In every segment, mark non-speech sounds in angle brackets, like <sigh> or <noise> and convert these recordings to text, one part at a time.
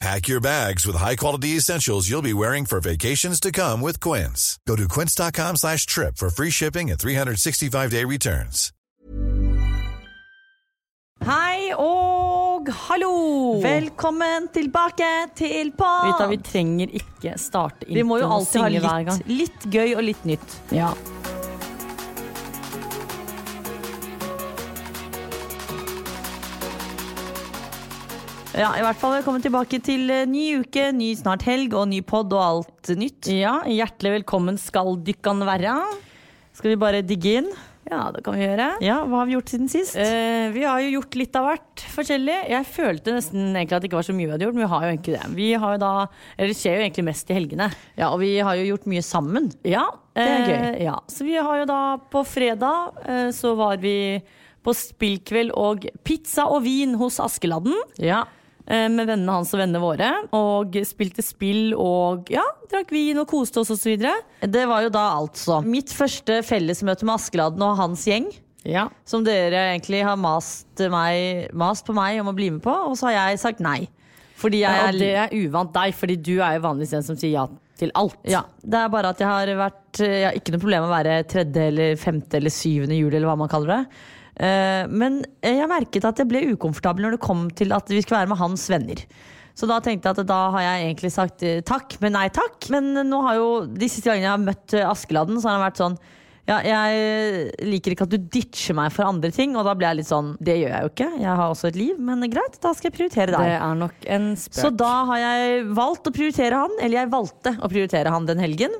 Pack your bags with high-quality essentials you'll be wearing for vacations to come with Quince. Go to quince.com slash trip for free shipping and 365-day returns. Hei og hallo! Velkommen tilbake til pod. Rita, vi trenger ikke starte Vi må jo alltid ha litt, litt gøy og litt nytt. Ja. Ja, i hvert fall Velkommen tilbake til eh, ny uke, ny snart helg og ny pod og alt nytt. ja, hjertelig velkommen skal dykkan være. Skal vi bare digge inn? Ja, det kan vi gjøre. Ja, Hva har vi gjort siden sist? Eh, vi har jo gjort litt av hvert forskjellig. Jeg følte nesten egentlig at det ikke var så mye vi hadde gjort, men vi har jo egentlig det. Vi har jo da, eller Det skjer jo egentlig mest i helgene. Ja, Og vi har jo gjort mye sammen. Ja, Det er gøy. Eh, ja. Så vi har jo da på fredag eh, så var vi på spillkveld og pizza og vin hos Askeladden. Ja. Eh, Med vennene hans og vennene våre. Og spilte spill og ja, drakk vin og koste oss osv. Det var jo da altså mitt første fellesmøte med Askeladden og hans gjeng. Ja. Som dere egentlig har mast, meg, mast på meg om å bli med på, og så har jeg sagt nei. Fordi jeg Ja, og det er uvant deg, fordi du er jo vanligvis den som sier ja til alt. Ja, det er bare at jeg har vært Jeg har ikke noe problem med å være tredje eller femte eller syvende juli, eller hva man kaller det. Eh, Men jeg merket at jeg ble ukomfortabel når det kom til at vi skulle være med hans venner. Så da tenkte jeg at da har jeg egentlig sagt eh, takk, men nei takk. Men nå har jo de siste gangene jeg har møtt eh, Askeladden, så har han vært sånn ja, jeg liker ikke at du ditcher meg for andre ting, og da blir jeg litt sånn Det gjør jeg jo ikke, jeg har også et liv, men greit, da skal jeg prioritere deg. Det er nok en spøk. Så da har jeg valgt å prioritere han, eller jeg valgte å prioritere han den helgen.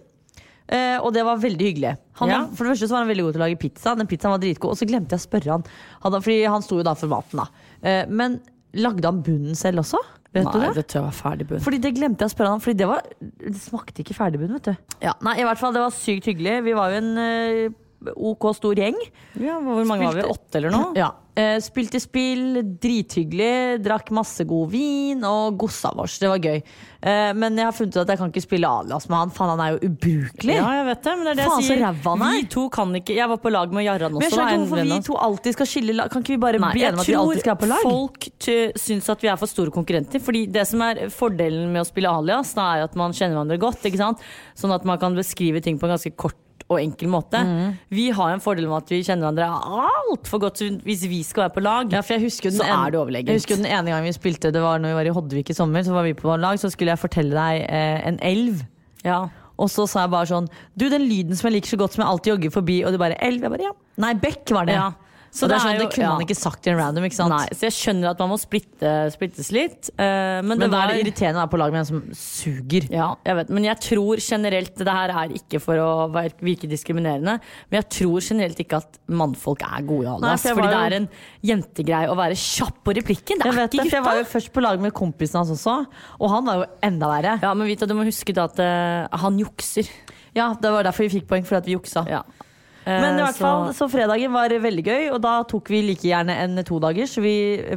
Eh, og det var veldig hyggelig. Han Ja. for det første så var han veldig god til å lage pizza. Den pizzaen var dritgod. Og så glemte jeg å spørre han, han fordi han sto jo da for maten. da eh, Men lagde han bunnen selv også? Vet Nei, du det? det tror jeg var ferdig bunn. Fordi det glemte jeg å spørre han Fordi det, var, det smakte ikke ferdigbunn, vet du. Ja, nei, i hvert fall, det var sykt hyggelig. Vi var jo en eh, OK stor gjeng. Ja, hvor mange var vi? Åtte eller noe? Ja. Eh, spilte spill, drithyggelig, drakk masse god vin og gossa vårs. Det var gøy. Eh, men jeg har funnet ut at jeg kan ikke spille alias med han, faen han er jo ubrukelig. Ja, jeg vet det, men det er det Faen, jeg sier. er. Vi to kan ikke Jeg var på lag med Jarran men jeg skjønner ikke hvorfor vi to alltid skal skille lag. Kan ikke vi bare Nei, bli enige om at vi alltid skal være på lag? folk syns at vi er for store konkurrenter. Fordi det som er fordelen med å spille alias, da er at man kjenner hverandre godt. Sånn at man kan beskrive ting på en ganske kort og enkel måte. Mm. Vi har en fordel med at vi kjenner hverandre altfor godt. Hvis vi skal være på lag, Ja, for jeg husker så en- er det overlegent. Jeg husker den ene gangen vi spilte, det var når vi var i Hoddevik i sommer, så var vi på lag, så skulle jeg fortelle deg eh, en elv. Ja. Og så sa jeg bare sånn Du, den lyden som jeg liker så godt, som jeg alltid jogger forbi, og du bare elv? Jeg bare ja. Nei, bekk var det. Ja. Så det, er sånn, jo- det kunne ja. man ikke sagt til en random, ikke sant? Nei, så jeg skjønner at man må splitte, splittes litt. Uh, men, Men det var er det irriterende å være på lag med en som suger. Ja, jeg vet, men jeg tror generelt Det her er ikke for å virke diskriminerende, men jeg tror generelt ikke at mannfolk er gode i Nei, alias. fordi det er en jentegreie å være kjapp på replikken. Det er det, ikke gutta! jeg var jo først på lag med kompisen hans også, og han var jo enda verre. Ja, men Vita, du må huske da at uh, han jukser. Ja, Det var derfor vi fikk poeng, for at vi juksa. Ja. Men i Eh, hvert fall, så fredagen var veldig gøy, og da tok vi like gjerne en todagers.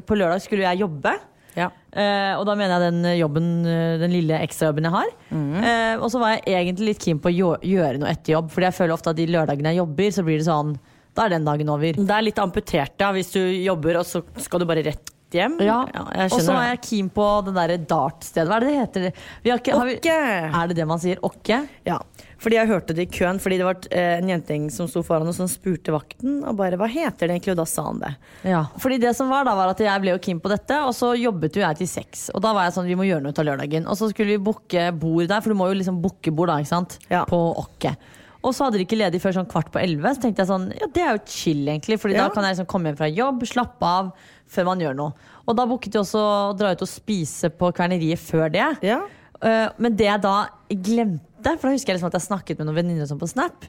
På lørdag skulle jeg jobbe. ja. Eh, og da mener jeg den jobben, eh, den lille ekstrajobben jeg har. Mm. Eh, og så var jeg egentlig litt keen på å gjøre noe etter jobb, Fordi jeg føler ofte at de lørdagene jeg jobber, så blir det sånn Da er den dagen over. Det er litt amputert, ja, hvis du jobber og så skal du bare rett hjem. Ja, Og så er jeg keen på det derre dart-stedet. Hva er det det heter? Ikke, vi, er det det man sier? Åkke? Ja, fordi jeg hørte det i køen, fordi det var eh, en jentegjeng som sto foran og som spurte vakten og bare 'hva heter det egentlig?' Og da sa han det. Ja. Fordi det som var da var at Jeg ble jo keen på dette, og så jobbet jo jeg til seks. Og da var jeg sånn, vi må gjøre noe ut av lørdagen. Og så skulle vi booke bord der, for du må jo liksom booke bord da, ikke sant? Ja. På Åkke. Og så hadde de ikke ledig før sånn kvart på elleve. Så tenkte jeg sånn, ja det er jo chill egentlig. Fordi Ja. da kan jeg liksom komme hjem fra jobb, slappe av før man gjør noe. Og da booket de også å dra ut og spise på kverneriet før det. Ja. Uh, men det jeg da glemte, for da husker jeg liksom at jeg snakket med noen venninner sånn på Snap.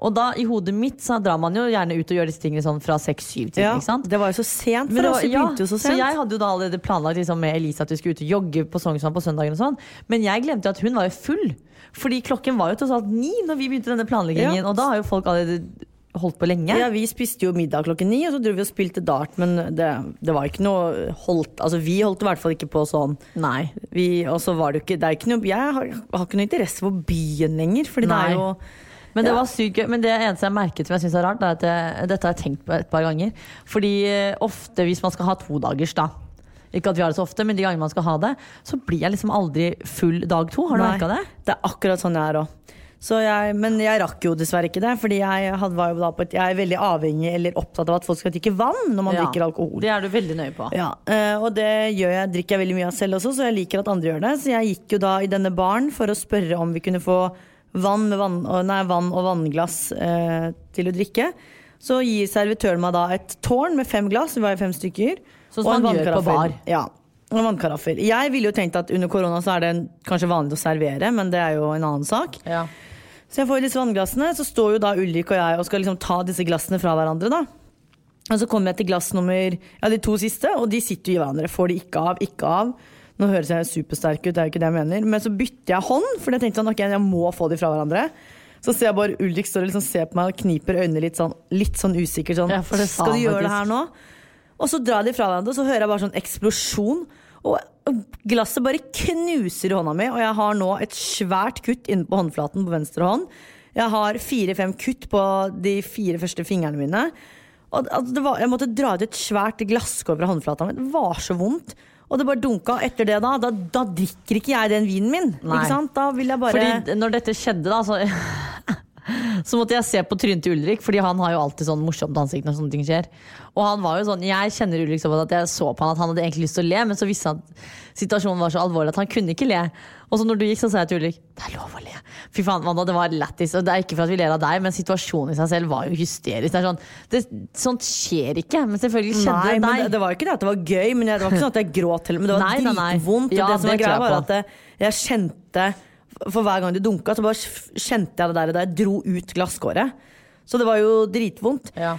Og da i hodet mitt så drar man jo gjerne ut og gjør disse tingene sånn fra seks-syv til. Ja, ikke sant? Det var jo så sent for oss. Vi begynte jo så så jeg hadde jo da allerede planlagt liksom, med Elise at vi skulle ut og jogge på Sognsvann på søndagen. og sånn Men jeg glemte jo at hun var jo full. Fordi klokken var jo tross alt ni når vi begynte denne planleggingen. Ja. Og da har jo folk allerede holdt på lenge. Ja, Vi spiste jo middag klokken ni, og så dro vi og spilte dart. Men det, det var ikke noe holdt Altså, vi holdt i hvert fall ikke på sånn. Nei. Vi, og så var det jo ikke, det er ikke noe, Jeg har, har ikke noe interesse for byen lenger. Fordi det er jo Men det var sykt gøy. Men det eneste jeg merket som jeg synes er rart, er at jeg, dette har jeg tenkt på et par ganger. Fordi eh, ofte hvis man skal ha todagers, da. Ikke at vi har det så ofte, men de gangene man skal ha det, så blir jeg liksom aldri full dag to. Har du merka det? Det er akkurat sånn jeg er òg. Men jeg rakk jo dessverre ikke det. Fordi jeg, hadde, var jo da på et, jeg er veldig avhengig eller opptatt av at folk skal drikke vann når man Ja. drikker alkohol. Det er du veldig nøye på. Ja, eh, og det gjør jeg, drikker jeg veldig mye av selv også, så jeg liker at andre gjør det. Så jeg gikk jo da i denne baren for å spørre om vi kunne få vann, med vann, nei, vann og vannglass eh, til å drikke. Så gir servitøren meg da et tårn med fem glass, vi var fem stykker. Sånn som og en man gjør på vannkaraffel. bar. Ja, og en vannkaraffel. Jeg ville jo tenkt at under korona så er det en, kanskje vanlig å servere, men det er jo en annen sak. Ja. Så jeg får disse vannglassene, så står jo da Ulrik og jeg og skal liksom ta disse glassene fra hverandre. da. Og så kommer jeg til glass nummer ja, de to siste, og de sitter jo i hverandre. Får de ikke av, ikke av. Nå høres jeg supersterk ut, det er jo ikke det jeg mener. Men så bytter jeg hånd, for jeg tenkte sånn, ok, jeg må få de fra hverandre. Så ser jeg bare Ulrik står og liksom ser på meg og kniper øynene litt sånn, litt sånn usikkert. Sånn, Ja, skal du han gjøre det her nå? Og så drar de fra hverandre, og så hører jeg bare sånn eksplosjon. Og glasset bare knuser i hånda mi, og jeg har nå et svært kutt inne på håndflaten på venstre hånd. Jeg har fire-fem kutt på de fire første fingrene mine. Og altså, det var, jeg måtte dra ut et svært glasskår fra håndflata mi. Det var så vondt. Og det bare dunka. Etter det, da, da, da drikker ikke jeg den vinen min. Ikke sant? Da vil jeg bare Fordi når dette skjedde, da, så, så måtte jeg se på trynet til Ulrik, Fordi han har jo alltid sånn morsomt ansikt når sånne ting skjer. Og han var jo sånn, Jeg kjenner Ulrik sånn at jeg så på han at han hadde egentlig lyst til å le, men så visste han at situasjonen var så alvorlig at han kunne ikke le. Og så når du gikk, så sa jeg til Ulrik det er lov å le. Fy faen, Wanda, det var lættis. Og det er ikke for at vi ler av deg, men situasjonen i seg selv var jo hysterisk. Det er sånn, det, sånt skjer ikke, men selvfølgelig skjedde Nei, det men deg. det, det var jo ikke det at det var gøy, men jeg, det var ikke sånn at jeg gråt heller. Men det var dritvondt. Ja, det som det var greia var at jeg kjente For hver gang det dunka, så bare kjente jeg det der da jeg dro ut glasskåret. Så det var jo dritvondt. Ja.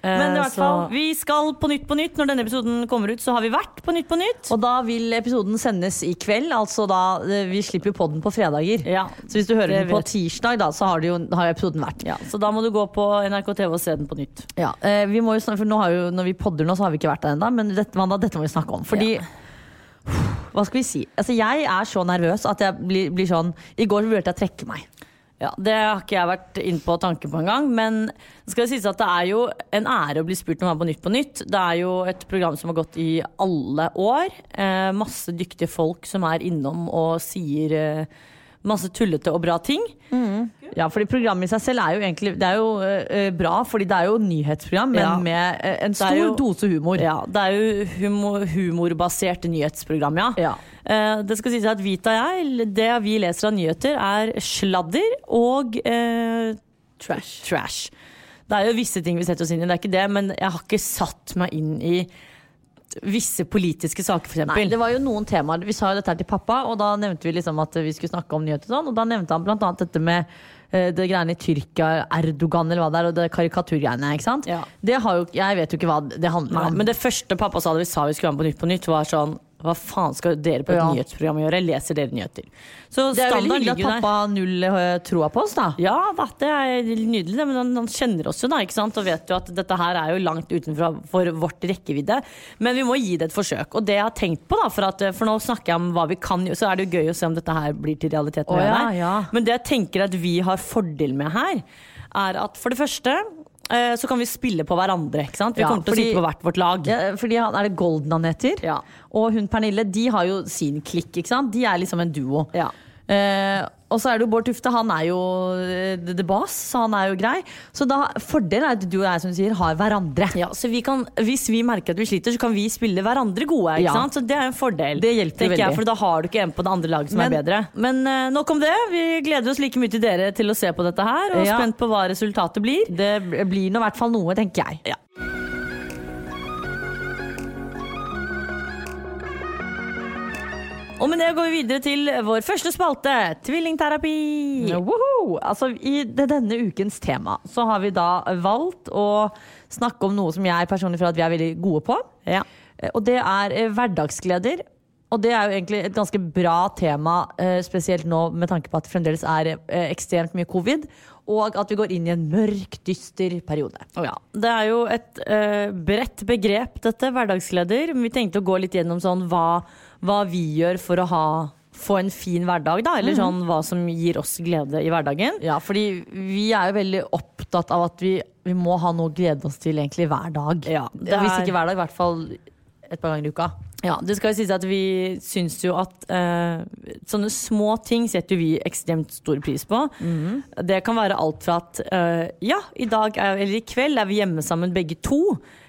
Men i hvert så- fall, vi skal på Nytt på Nytt. Når denne episoden kommer ut, så har vi vært på Nytt på Nytt. Og da vil episoden sendes i kveld. Altså da, eh, Vi slipper jo podden på fredager. Ja, Så hvis du hører den på tirsdag, da, så har, jo, har episoden vært. Ja, så da må du gå på NRK TV og se den på nytt. Ja, eh, vi må jo snakke, for nå har jo, Når vi podder nå, så har vi ikke vært der ennå, men dette, Wanda, dette må vi snakke om. Fordi Hva skal vi si? Altså, jeg er så nervøs at jeg blir, blir sånn I går vurderte jeg å trekke meg. Ja, Det har ikke jeg vært inne på tanken på engang. Men det skal sies at det er jo en ære å bli spurt om å være på Nytt på Nytt. Det er jo et program som har gått i alle år. Eh, masse dyktige folk som er innom og sier eh, masse tullete og bra ting. Ja, fordi Programmet i seg selv er jo egentlig Det er jo uh, bra, fordi det er jo nyhetsprogram, men Ja. med uh, en stor jo- dose humor. Ja, Det er jo humor, humorbasert nyhetsprogram, ja. Ja. Uh, det skal sies at Vita og jeg, det vi leser av nyheter, er sladder og trash. trash. Det er jo visse ting vi setter oss inn i, det er ikke det, men jeg har ikke satt meg inn i visse politiske saker, for Nei, det var jo noen temaer. Vi sa jo dette til pappa, og da nevnte vi liksom at vi skulle snakke om nyheter. og Sånn, og da nevnte han blant annet dette med eh, det greiene i Tyrkia, Erdogan eller hva det er, og det karikaturgreiene. ikke sant? Ja. Det har jo, jeg vet jo ikke hva det handler Nei, om. men det første pappa sa da vi sa vi skulle være med på Nytt på Nytt, var sånn Hva faen skal dere på et Ja. nyhetsprogram gjøre? Leser dere nyheter? Så det er veldig hyggelig at pappa har null eh, troa på oss, da. Ja da, det er nydelig, det, men han, han kjenner oss jo da, ikke sant? og vet jo at dette her er jo langt utenfor vårt rekkevidde. Men vi må gi det et forsøk. Og det jeg har tenkt på, da, for, at, for nå snakker jeg om hva vi kan gjøre, så er det jo gøy å se om dette her blir til realitet. er ja, ja. Men det jeg tenker at vi har fordel med her, er at for det første eh, så kan vi spille på hverandre. ikke sant? Vi Ja, kommer til å sitte på hvert vårt lag. Ja, fordi han er det Golden han heter. Ja. Og hun Pernille, de har jo sin klikk, ikke sant? De er liksom en duo. Ja. Eh, og så er det jo Bård Tufte, han er jo eh, the, boss, så han er jo grei. Så da, fordelen er at du og jeg, som du sier, har hverandre. Ja, så vi kan, Hvis vi merker at vi sliter, så kan vi spille hverandre gode. ikke Ja. sant? Så Det er en fordel. Det hjelper veldig. jeg. For da har du ikke en på det andre laget som Men- er bedre. Men eh, nok om det. Vi gleder oss like mye til dere til å se på dette her, og Ja. spent på hva resultatet blir. Det blir nå i hvert fall noe, tenker jeg. Ja. Og med det går vi videre til vår første spalte, tvillingterapi. Woho! Altså, I denne ukens tema så har vi da valgt å snakke om noe som jeg personlig føler at vi er veldig gode på. Ja. Eh, Og det er eh, hverdagsgleder. Og det er jo egentlig et ganske bra tema, eh, spesielt nå med tanke på at det fremdeles er ekstremt mye covid, og at vi går inn i en mørk, dyster periode. Oh, ja. Det er jo et uh, bredt begrep, dette, hverdagsleder. Vi tenkte å gå litt gjennom sånn hva, hva vi gjør for å ha, få en fin hverdag, da. Eller sånn hva som gir oss glede i hverdagen. Ja, fordi vi er jo veldig opptatt av at vi, vi må ha noe å glede oss til egentlig hver dag. Ja, er... Hvis ikke hver dag, i hvert fall et par ganger i uka. Ja, det skal jo sies at Vi syns jo at eh, sånne små ting setter vi ekstremt stor pris på. Det kan være alt fra at eh, ja, i dag er, eller i kveld er vi hjemme sammen begge to.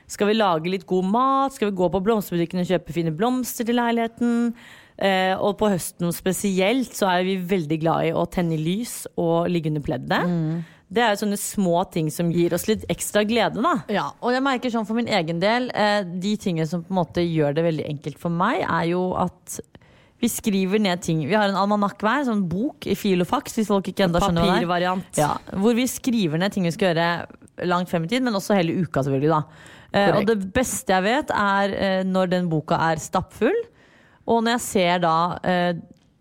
Skal vi lage litt god mat? Skal vi gå på blomsterbutikken og kjøpe fine blomster til leiligheten? Eh, og på høsten spesielt så er vi veldig glad i å tenne lys og ligge under pleddet. Det er jo sånne små ting som gir oss litt ekstra glede, da. Ja, og jeg merker sånn for min egen del, eh, de tingene som på en måte gjør det veldig enkelt for meg, er jo at vi skriver ned ting. Vi har en almanakk hver, sånn bok i filofax, hvis folk ikke enda skjønner det. Papirvariant. Ja, hvor vi skriver ned ting vi skal gjøre langt frem i tid, men også hele uka, selvfølgelig. da. Eh, og det beste jeg vet, er eh, når den boka er stappfull, og når jeg ser da eh,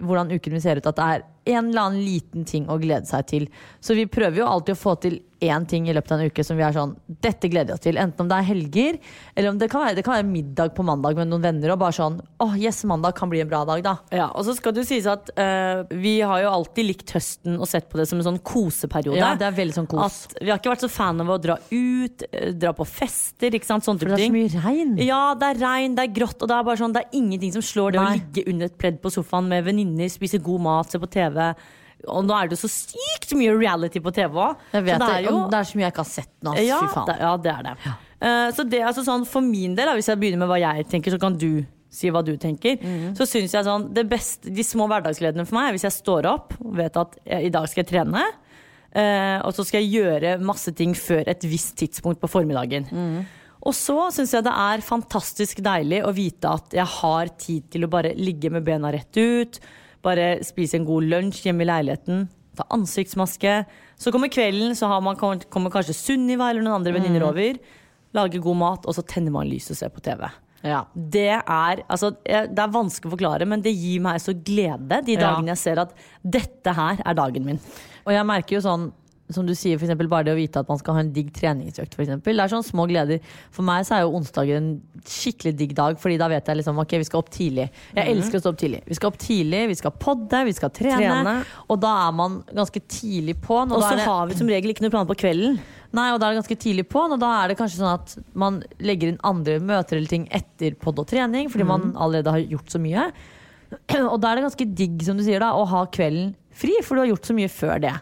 hvordan uken min ser ut, at det er en eller annen liten ting å glede seg til. Så vi prøver jo alltid å få til én ting i løpet av en uke som vi er sånn Dette gleder vi oss til. Enten om det er helger, eller om det kan være, det kan være middag på mandag med noen venner. Og bare sånn åh, yes, mandag kan bli en bra dag, da. Ja, og så skal det jo sies at uh, vi har jo alltid likt høsten og sett på det som en sånn koseperiode. Ja, det er veldig sånn kos. At vi har ikke vært så fan av å dra ut, eh, dra på fester, ikke sant, sånne For det er så mye regn. Ja, det er regn, det er grått, og det er bare sånn, det er ingenting som slår det å ligge under et pledd på sofaen med venninner, spise god mat, se på TV. Og nå er det jo så sykt mye reality på TV òg. Det det, er jo det er så mye jeg ikke har sett nå. ja, Fy faen. det, ja, det er det. Eh, så det er altså sånn, For min del, hvis jeg begynner med hva jeg tenker, så kan du si hva du tenker. Mhm. Så synes jeg sånn, det beste, De små hverdagsgledene for meg er hvis jeg står opp og vet at jeg, i dag skal jeg trene. Uh, og så skal jeg gjøre masse ting før et visst tidspunkt på formiddagen. Mm. Og så syns jeg det er fantastisk deilig å vite at jeg har tid til å bare ligge med bena rett ut. Bare spise en god lunsj hjemme i leiligheten. Ta ansiktsmaske. Så kommer kvelden, så har man, kommer kanskje Sunniva eller noen andre venninner over. Lager god mat, og så tenner man lys og ser på TV. Ja. Det er, altså, det er vanskelig å forklare, men det gir meg så glede de Ja. dagene jeg ser at dette her er dagen min. Og jeg merker jo sånn som du sier, for bare det å vite at man skal ha en digg treningsøkt. For det er sånne små gleder. For meg så er jo onsdager en skikkelig digg dag, Fordi da vet jeg liksom ok, vi skal opp tidlig. Jeg elsker å stå opp tidlig. Vi skal opp tidlig, vi skal podde, vi skal trene. Trene. Og da er man ganske tidlig på. Og så har vi som regel ikke noe planer på kvelden. Nei, og da er det ganske tidlig på, og da er det kanskje sånn at man legger inn andre møter eller ting etter podd og trening, fordi man allerede har gjort så mye. <clears throat> Og da er det ganske digg, som du sier, da, å ha kvelden fri, for du har gjort så mye før det.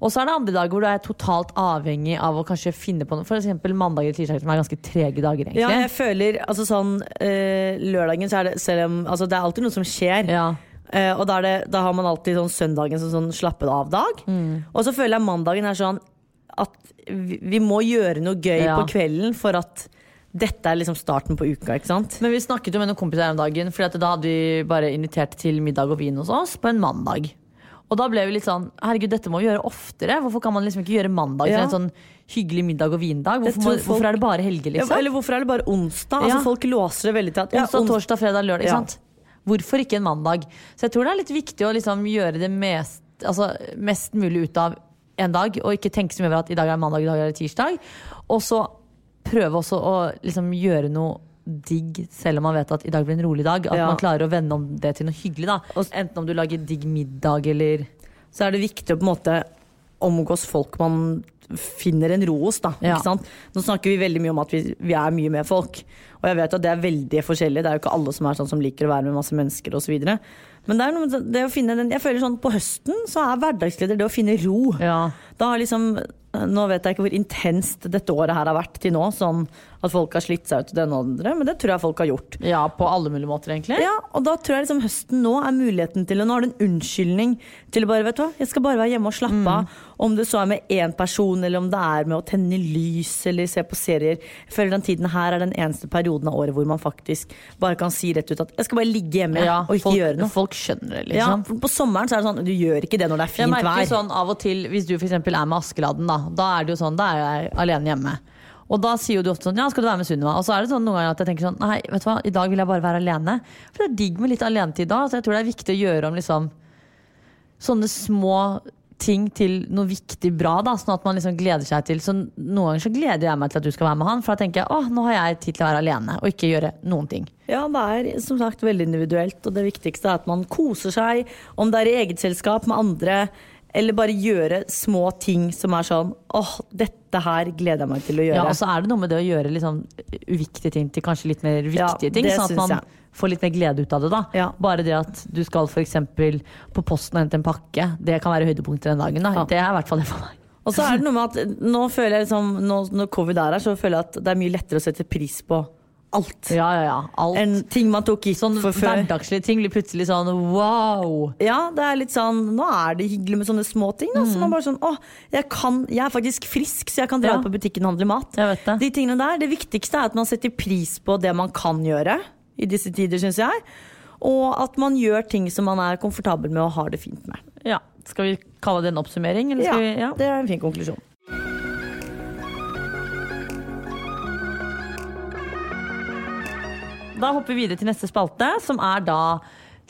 Og så er det andre dager hvor du er totalt avhengig av å kanskje finne på noe. For eksempel mandager og tirsdager som er ganske trege dager, egentlig. Ja, jeg føler altså sånn øh, Lørdagen så er det selv om Altså det er alltid noe som skjer. Ja. Eh, og da, er det, da har man alltid sånn søndagen som sånn slappet av-dag. Mm. Og så føler jeg mandagen er sånn at vi, vi må gjøre noe gøy Ja. på kvelden for at dette er liksom starten på uka. ikke sant? Men vi snakket jo med noen kompiser her om dagen, Fordi at da hadde vi bare invitert til middag og vin hos oss på en mandag. Og da ble vi litt sånn Herregud, dette må vi gjøre oftere. Hvorfor kan man liksom ikke gjøre mandag Ja. til en sånn hyggelig middag og vindag? Hvorfor, må, folk- hvorfor er det bare helger, Ja, liksom? eller hvorfor er det bare onsdag? Altså Ja. Folk låser det veldig til at ja, Onsdag, ons- torsdag, fredag, lørdag. Ikke Ja. sant? Hvorfor ikke en mandag? Så jeg tror det er litt viktig å liksom gjøre det mest, altså, mest mulig ut av en dag, og ikke tenke så mye over at i dag er mandag, i dag er det tirsdag. Og så prøve også å liksom gjøre noe digg, selv om man vet at i dag blir en rolig dag. At Ja. man klarer å vende om det til noe hyggelig. da Enten om du lager digg middag eller så er det viktig å på en måte omgås folk man finner en ro hos. Da, Ja. ikke sant? Nå snakker vi veldig mye om at vi, vi er mye med folk. Og jeg vet at det er veldig forskjellig. Det er jo ikke alle som er sånn som liker å være med masse mennesker osv. Men det er noe, det å finne den, jeg føler sånn på høsten så er hverdagsleder det å finne ro. Ja. Da har liksom Nå vet jeg ikke hvor intenst dette året her har vært til nå, sånn at folk har slitt seg ut til den det andre, men det tror jeg folk har gjort. ja, på alle mulige måter, egentlig. Ja, og da tror jeg liksom høsten nå er muligheten til Og nå har du en unnskyldning til å bare, vet du hva, jeg skal bare være hjemme og slappe av. Om det så er med én person, eller om det er med å tenne lys eller se på serier. Jeg føler den tiden her er den eneste perioden av året hvor man faktisk bare kan si rett ut at jeg skal bare ligge hjemme Ja, og ikke folk, gjøre noe. folk skjønner det, liksom. Ja, på sommeren så er det sånn, du gjør ikke det når det er fint vær. Jeg merker vær. sånn av og til, Hvis du eksempel er med Askeladden, da, da er det jo sånn, da er jeg alene hjemme. Og da sier du ofte sånn Ja, skal du være med Sunniva? Og så er det sånn noen ganger at jeg tenker sånn Nei, vet du hva, i dag vil jeg bare være alene. For det er digg med litt alenetid da. Så jeg tror det er viktig å gjøre om liksom sånne små ting til noe viktig bra, da, sånn at man liksom gleder seg til. Så noen ganger så gleder jeg meg til at du skal være med han, for da tenker jeg åh, nå har jeg tid til å være alene og ikke gjøre noen ting. Ja, det er som sagt veldig individuelt, og det viktigste er at man koser seg, om det er i eget selskap med andre, eller bare gjøre små ting som er sånn åh, dette her gleder jeg meg til å gjøre. Ja, og så er det noe med det å gjøre liksom uviktige ting til kanskje litt mer viktige Ja, ting. Sånn at man jeg. får litt mer glede ut av det. da Ja. Bare det at du skal f.eks. på posten og hente en pakke, det kan være høydepunktet den dagen. Da. Ja. Det er i hvert fall det for meg. Og så er det noe med at nå føler jeg liksom, nå, når covid er her, så føler jeg at det er mye lettere å sette pris på alt. Ja, ja, ja. Alt. En ting man tok i sånn for før. hverdagslige ting blir plutselig sånn wow. Ja, det er litt sånn Nå er det hyggelig med sånne små ting. Da. Så man bare sånn, å, jeg, kan, jeg er faktisk frisk, så jeg kan dra Mm. Ja. på butikken og handle mat. Jeg vet det. De tingene der, det viktigste er at man setter pris på det man kan gjøre i disse tider, syns jeg. Og at man gjør ting som man er komfortabel med og har det fint med. Ja. Skal vi kalle det en oppsummering? Eller Ja, vi, ja. Det er en fin konklusjon. Da hopper vi videre til neste spalte, som er da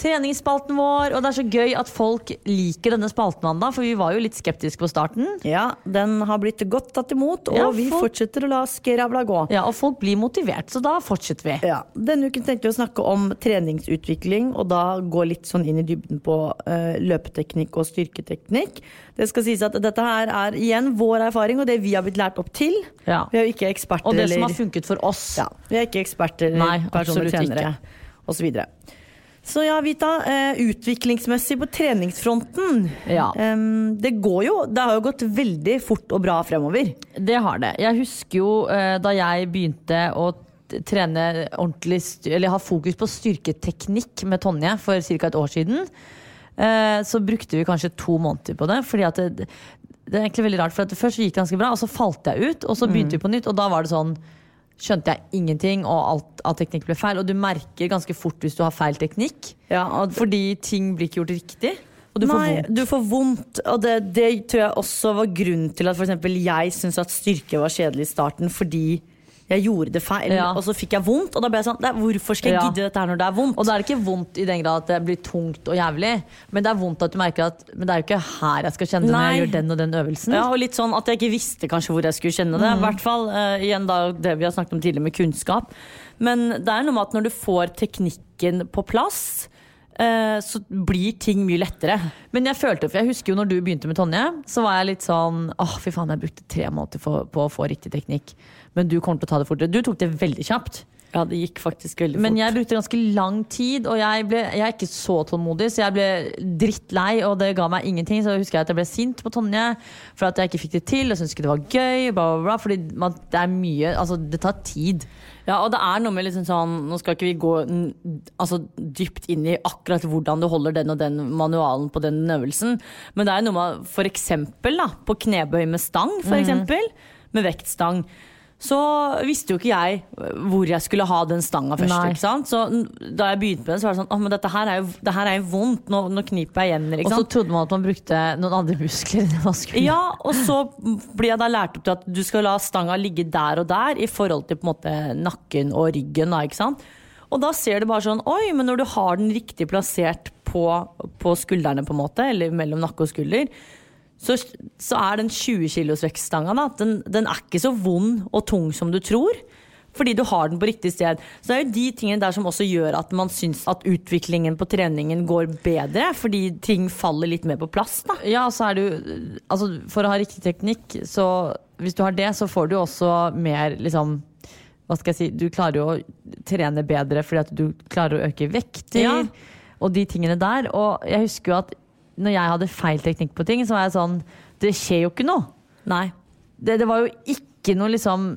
treningsspalten vår. Og det er så gøy at folk liker denne spalten, Wanda, for vi var jo litt skeptiske på starten. Ja, den har blitt godt tatt imot, og Ja, vi folk- fortsetter å la skravla gå. Ja, Og folk blir motivert, så da fortsetter vi. Ja, Denne uken tenkte vi å snakke om treningsutvikling, og da gå litt sånn inn i dybden på uh, løpeteknikk og styrketeknikk. Det skal sies at dette her er igjen vår erfaring, og det vi har blitt lært opp til. Ja. Vi er jo ikke eksperter Og det som har funket for oss. ja, Vi er ikke eksperter eller personlige og trenere osv. Så ja, Vita. Eh, utviklingsmessig på treningsfronten. Ja. Det går jo Det har jo gått veldig fort og bra fremover. Det har det. Jeg husker jo eh, da jeg begynte å trene ordentlig Eller ha fokus på styrketeknikk med Tonje for ca. et år siden. eh, Så brukte vi kanskje to måneder på det. Fordi at det, det er egentlig veldig rart For Først gikk det ganske bra, og så falt jeg ut. Og så begynte vi på nytt, og da var det sånn Skjønte jeg ingenting, og alt av teknikk ble feil. Og du merker ganske fort hvis du har feil teknikk. Ja, Fordi ting blir ikke gjort riktig. Og du får Nei, vondt. du får vondt. Og det, det tror jeg også var grunnen til at for eksempel jeg syntes at styrke var kjedelig i starten, fordi jeg gjorde det feil, Ja. og så fikk jeg vondt. Og da ble jeg sånn Hvorfor skal jeg Ja. gidde dette her når det er vondt? Og da er det ikke vondt i den grad at det blir tungt og jævlig, men det er vondt at du merker at Men det er jo ikke her jeg skal kjenne det når jeg gjør den og den øvelsen. Ja, og litt sånn at jeg ikke visste kanskje hvor jeg skulle kjenne det. I hvert fall uh, igjen da det vi har snakket om tidligere med kunnskap. Men det er noe med at når du får teknikken på plass, eh, så blir ting mye lettere. Men jeg følte, for jeg husker jo når du begynte med Tonje, så var jeg litt sånn Åh, fy faen, jeg brukte tre måneder for, på å få riktig teknikk. Men du kommer til å ta det fortere. Du tok det veldig kjapt. Ja, det gikk faktisk veldig fort. Men jeg brukte ganske lang tid, og jeg, ble, jeg er ikke så tålmodig, så jeg ble drittlei, og det ga meg ingenting. Så husker jeg at jeg ble sint på Tonje for at jeg ikke fikk det til, og syntes ikke det var gøy. Bla, bla, bla, fordi man, det er mye Altså, det tar tid. Ja, og det er noe med liksom sånn Nå skal ikke vi gå altså, dypt inn i akkurat hvordan du holder den og den manualen på den øvelsen, men det er noe med for eksempel da, på knebøy med stang, for eksempel, med vektstang. Så visste jo ikke jeg hvor jeg skulle ha den stanga først. Så da jeg begynte med det, så var det sånn Å, men dette her er jo, det her er jo vondt. Nå, nå kniper jeg igjen. Og så trodde man at man brukte noen andre muskler. enn man skulle. Ja, og så blir jeg da lært opp til at du skal la stanga ligge der og der i forhold til på en måte nakken og ryggen. Da, ikke sant? Og da ser du bare sånn Oi, men når du har den riktig plassert på, på skuldrene, på en måte, eller mellom nakke og skulder, så, så er den 20 kilos vektstanga den, den er ikke så vond og tung som du tror. Fordi du har den på riktig sted. Så det er jo de tingene der som også gjør at man syns at utviklingen på treningen går bedre. Fordi ting faller litt mer på plass. da Ja, så er du Altså, for å ha riktig teknikk, så hvis du har det, så får du også mer liksom Hva skal jeg si Du klarer jo å trene bedre fordi at du klarer å øke vekter Ja. og de tingene der. Og jeg husker jo at når jeg hadde feil teknikk på ting, så var jeg sånn Det skjer jo ikke noe. Nei. Det, det var jo ikke noe liksom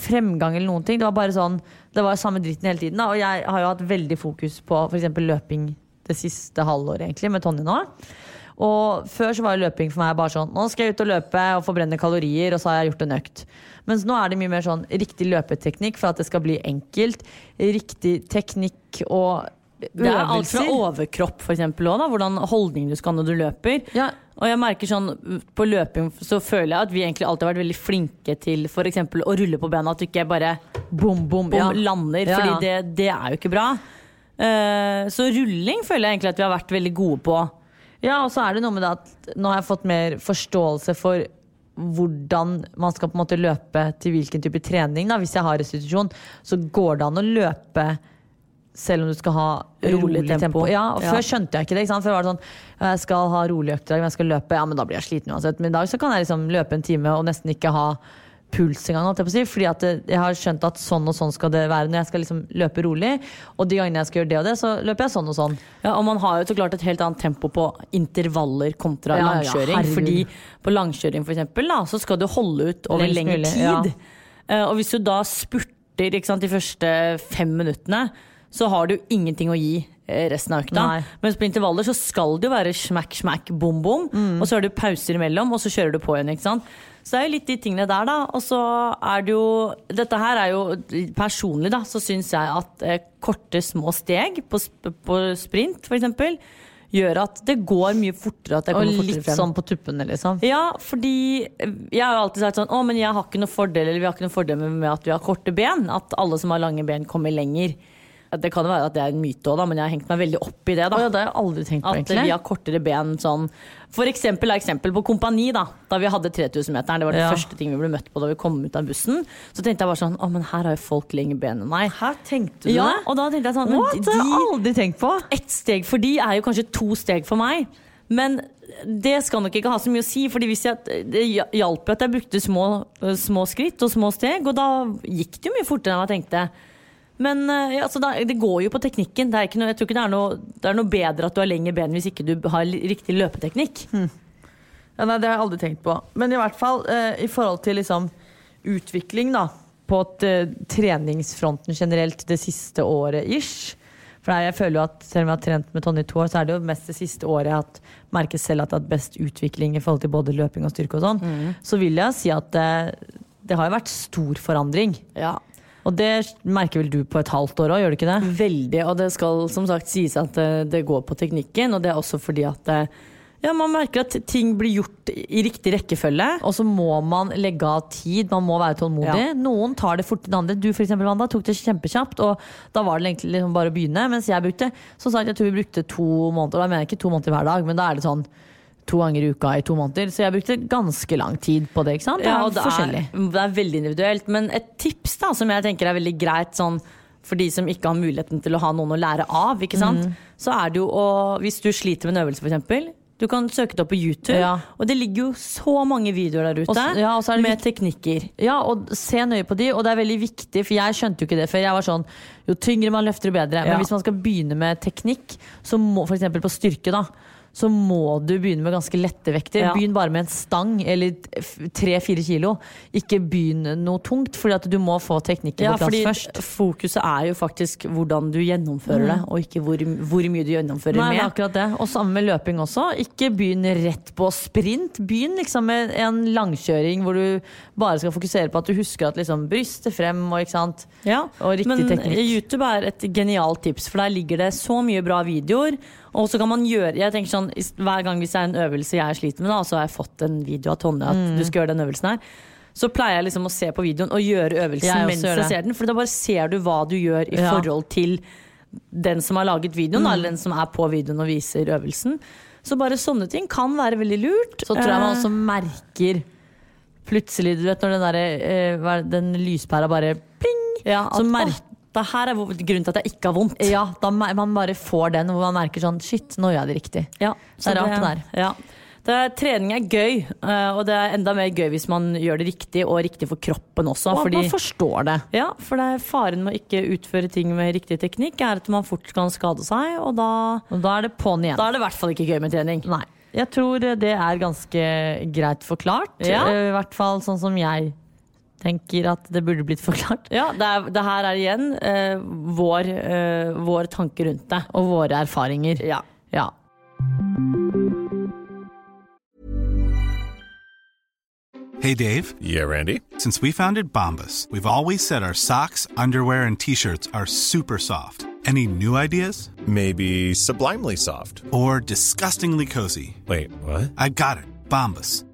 fremgang eller noen ting. Det var bare sånn Det var samme dritten hele tiden. Da. Og jeg har jo hatt veldig fokus på f.eks. løping det siste halvåret, egentlig, med Tonje nå. Og før så var løping for meg bare sånn Nå skal jeg ut og løpe og forbrenne kalorier, og så har jeg gjort en økt. Mens nå er det mye mer sånn riktig løpeteknikk for at det skal bli enkelt. Riktig teknikk og Det er alt fra overkropp, for eksempel, også, da, hvordan holdning du skal ha når du løper. Ja. Og jeg merker sånn, På løping så føler jeg at vi egentlig alltid har vært veldig flinke til for eksempel, å rulle på bena. At du ikke bare Bom, bom, bom, ja. lander. Ja, ja. Fordi det, det er jo ikke bra. Uh, så rulling føler jeg egentlig at vi har vært veldig gode på. Ja, og så er det noe med det at nå har jeg fått mer forståelse for hvordan man skal på en måte løpe til hvilken type trening. Da. Hvis jeg har restitusjon, så går det an å løpe selv om du skal ha rolig, Rolig tempo. tempo. Ja, og Ja. Før skjønte jeg ikke det. Før var det sånn Jeg skal ha rolig økt i dag, men jeg skal løpe. Ja, men da blir jeg sliten uansett. Men i dag så kan jeg liksom løpe en time og nesten ikke ha puls engang. fordi at jeg har skjønt at sånn og sånn skal det være når jeg skal liksom løpe rolig. Og de gangene jeg skal gjøre det og det, så løper jeg sånn og sånn. Ja, og man har jo så klart et helt annet tempo på intervaller kontra Ja, langkjøring. Ja, fordi på langkjøring for eksempel, da, så skal du holde ut over lengre tid. ja. Eh, og hvis du da spurter sant, de første fem minuttene, så har du ingenting å gi eh, resten av økta. Nei. Mens på intervaller så skal det jo være smack, smack, bom, bom. Mm. Og så har du pauser imellom, og så kjører du på igjen. ikke sant? Så det er jo litt de tingene der, da. Og så er det jo Dette her er jo personlig, da, så syns jeg at eh, korte, små steg på, på sprint, eksempel, gjør at det går mye fortere. Og fortere litt frem. sånn på tuppene, liksom. Ja, fordi jeg har jo alltid sagt sånn Å, men jeg har ikke noe fordel Eller vi har ikke noe fordel med at vi har korte ben. At alle som har lange ben, kommer lenger. Det kan jo være at det er en myte òg, men jeg har hengt meg veldig opp i det. da Oh, ja, det har jeg aldri tenkt på, At egentlig. vi har kortere ben sånn For eksempel, eksempel på kompani, da. Da vi hadde 3000-meteren. Det var det Ja. første ting vi ble møtt på da vi kom ut av bussen. Så tenkte jeg bare sånn Å, men her har jo folk lengre ben enn meg. Her tenkte du Ja, det? og da tenkte jeg sånn What? De, Det har jeg aldri tenkt på. ett steg for de er jo kanskje to steg for meg. Men det skal nok ikke ha så mye å si, for det hjalp jo at jeg brukte små, små skritt og små steg, og da gikk det jo mye fortere enn jeg tenkte. Men eh, ja, altså, det går jo på teknikken. Noe, jeg tror ikke det er, noe, det er noe bedre at du har lengre ben hvis ikke du har riktig løpeteknikk. Ja, nei, det har jeg aldri tenkt på. Men i hvert fall eh, i forhold til liksom, utvikling da, på eh, treningsfronten generelt det siste året ish. For jeg føler jo at selv om jeg har trent med Tonje i to år, så er det jo mest det siste året jeg har merket selv at jeg har hatt best utvikling i forhold til både løping og styrke og sånn. Så vil jeg si at det, det har jo vært stor forandring. Ja. Og det merker vel du på et halvt år òg, gjør du ikke det? Veldig, og det skal som sagt sies at eh, det går på teknikken, og det er også fordi at eh, ja, man merker at ting blir gjort i riktig rekkefølge. Og så må man legge av tid, man må være tålmodig. Ja. Noen tar det fort enn andre. Du for eksempel, Wanda, tok det kjempekjapt, og da var det egentlig liksom bare å begynne. Mens jeg brukte som sagt, jeg tror vi brukte to måneder, da mener jeg ikke to måneder hver dag, men da er det sånn to ganger i uka i to måneder. Så jeg brukte ganske lang tid på det. ikke sant? Det er Ja, det er, det er veldig individuelt. Men et tips da, som jeg tenker er veldig greit sånn, for de som ikke har muligheten til å ha noen å lære av, ikke sant? Mm. så er det jo å Hvis du sliter med en øvelse, f.eks. Du kan søke det opp på YouTube, Ja. og det ligger jo så mange videoer der ute Og ja, og så det med teknikker. Ja, og se nøye på de, og det er veldig viktig, for jeg skjønte jo ikke det før. Jeg var sånn, Jo tyngre man løfter, jo bedre. Men hvis man skal begynne med teknikk, så må f.eks. på styrke, da. Så må du begynne med ganske lette vekter. Ja. Begynn bare med en stang eller tre-fire kilo. Ikke begynn noe tungt, fordi at du må få teknikken Ja, på plass først. fokuset er jo faktisk hvordan du gjennomfører det, og ikke hvor, hvor mye du gjennomfører Mm. Nei, med. akkurat det. Og sammen med løping også. Ikke begynn rett på sprint. Begynn liksom med en langkjøring hvor du bare skal fokusere på at du husker at liksom brystet frem og ikke sant. Ja, Og riktig men teknikk. YouTube er et genialt tips, for der ligger det så mye bra videoer. Og så kan man gjøre jeg tenker sånn, Hver gang hvis det er en øvelse jeg sliter med, da, så har jeg fått en video av Tonje at Mm. du skal gjøre den øvelsen her, så pleier jeg liksom å se på videoen og gjøre øvelsen Jeg mens jeg ser den. For da bare ser du hva du gjør i Ja. forhold til den som har laget videoen, Mm. eller den som er på videoen og viser øvelsen. Så bare sånne ting kan være veldig lurt. Så tror jeg man Eh, også merker plutselig, du vet når den, der, eh, den lyspæra bare pling, Ja, så at, mer det her er grunnen til at jeg ikke har vondt. Ja, da man bare får den hvor man merker sånn Shit, nå gjør jeg det riktig. Ja, Det er rart det der. Ja. Det trening er gøy, eh, og det er enda mer gøy hvis man gjør det riktig, og riktig for kroppen også. Og fordi, man forstår det. ja, for det er faren med å ikke utføre ting med riktig teknikk, er at man fort kan skade seg, og da, Og da er det på'n igjen. da er det i hvert fall ikke gøy med trening. Nei. Jeg tror det er ganske greit forklart. Ja. Eh, I hvert fall sånn som jeg tenker at det burde blitt forklart. Ja, det, er, det her er igjen eh, vår, eh, vår tanke rundt det. Og våre erfaringer. Ja. Ja. Hey Dave, Yeah, Randy. since we founded Bombus, we've always said our socks, underwear, and t shirts are super soft. Any new ideas? Maybe sublimely soft. Or disgustingly cozy? Wait, what? I got it. Bombus.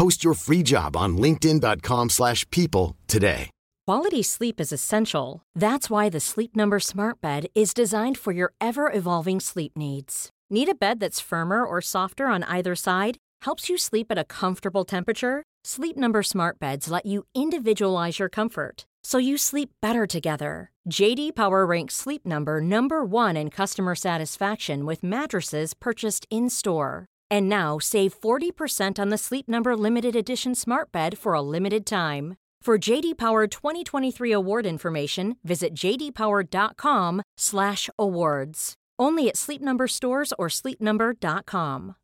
Post your free job on linkedin.com/people slash people today. Quality sleep is essential. That's why the Sleep Number Smart Bed is designed for your ever evolving sleep needs. Need a bed that's firmer or softer on either side? Helps you sleep at a comfortable temperature? Sleep Number Smart Beds let you individualize your comfort so you sleep better together. JD Power ranks Sleep Number number 1 in customer satisfaction with mattresses purchased in-store. And now save 40% on the Sleep Number limited edition Smart Bed for a limited time. For JD Power 2023 award information, visit jdpower.com/awards. Only at Sleep Number stores or sleepnumber.com.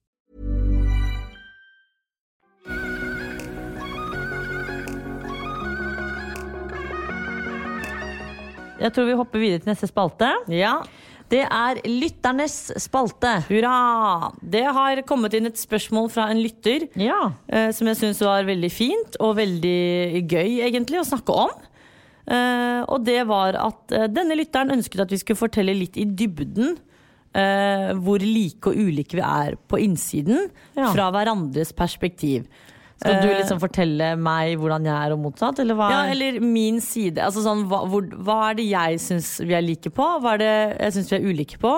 Jeg tror vi hopper videre til neste spalte. Ja, Det er lytternes spalte. hurra! Det har kommet inn et spørsmål fra en lytter Ja. eh, som jeg syns var veldig fint og veldig gøy egentlig å snakke om. Eh, og det var at eh, denne lytteren ønsket at vi skulle fortelle litt i dybden eh, hvor like og ulike vi er på innsiden Ja. fra hverandres perspektiv. Skal du Eh, liksom fortelle meg hvordan jeg er, og motsatt? Eller hva? Ja, eller min side. Altså sånn, hva, hvor, hva er det jeg syns vi er like på? Hva er det jeg syns vi er ulike på?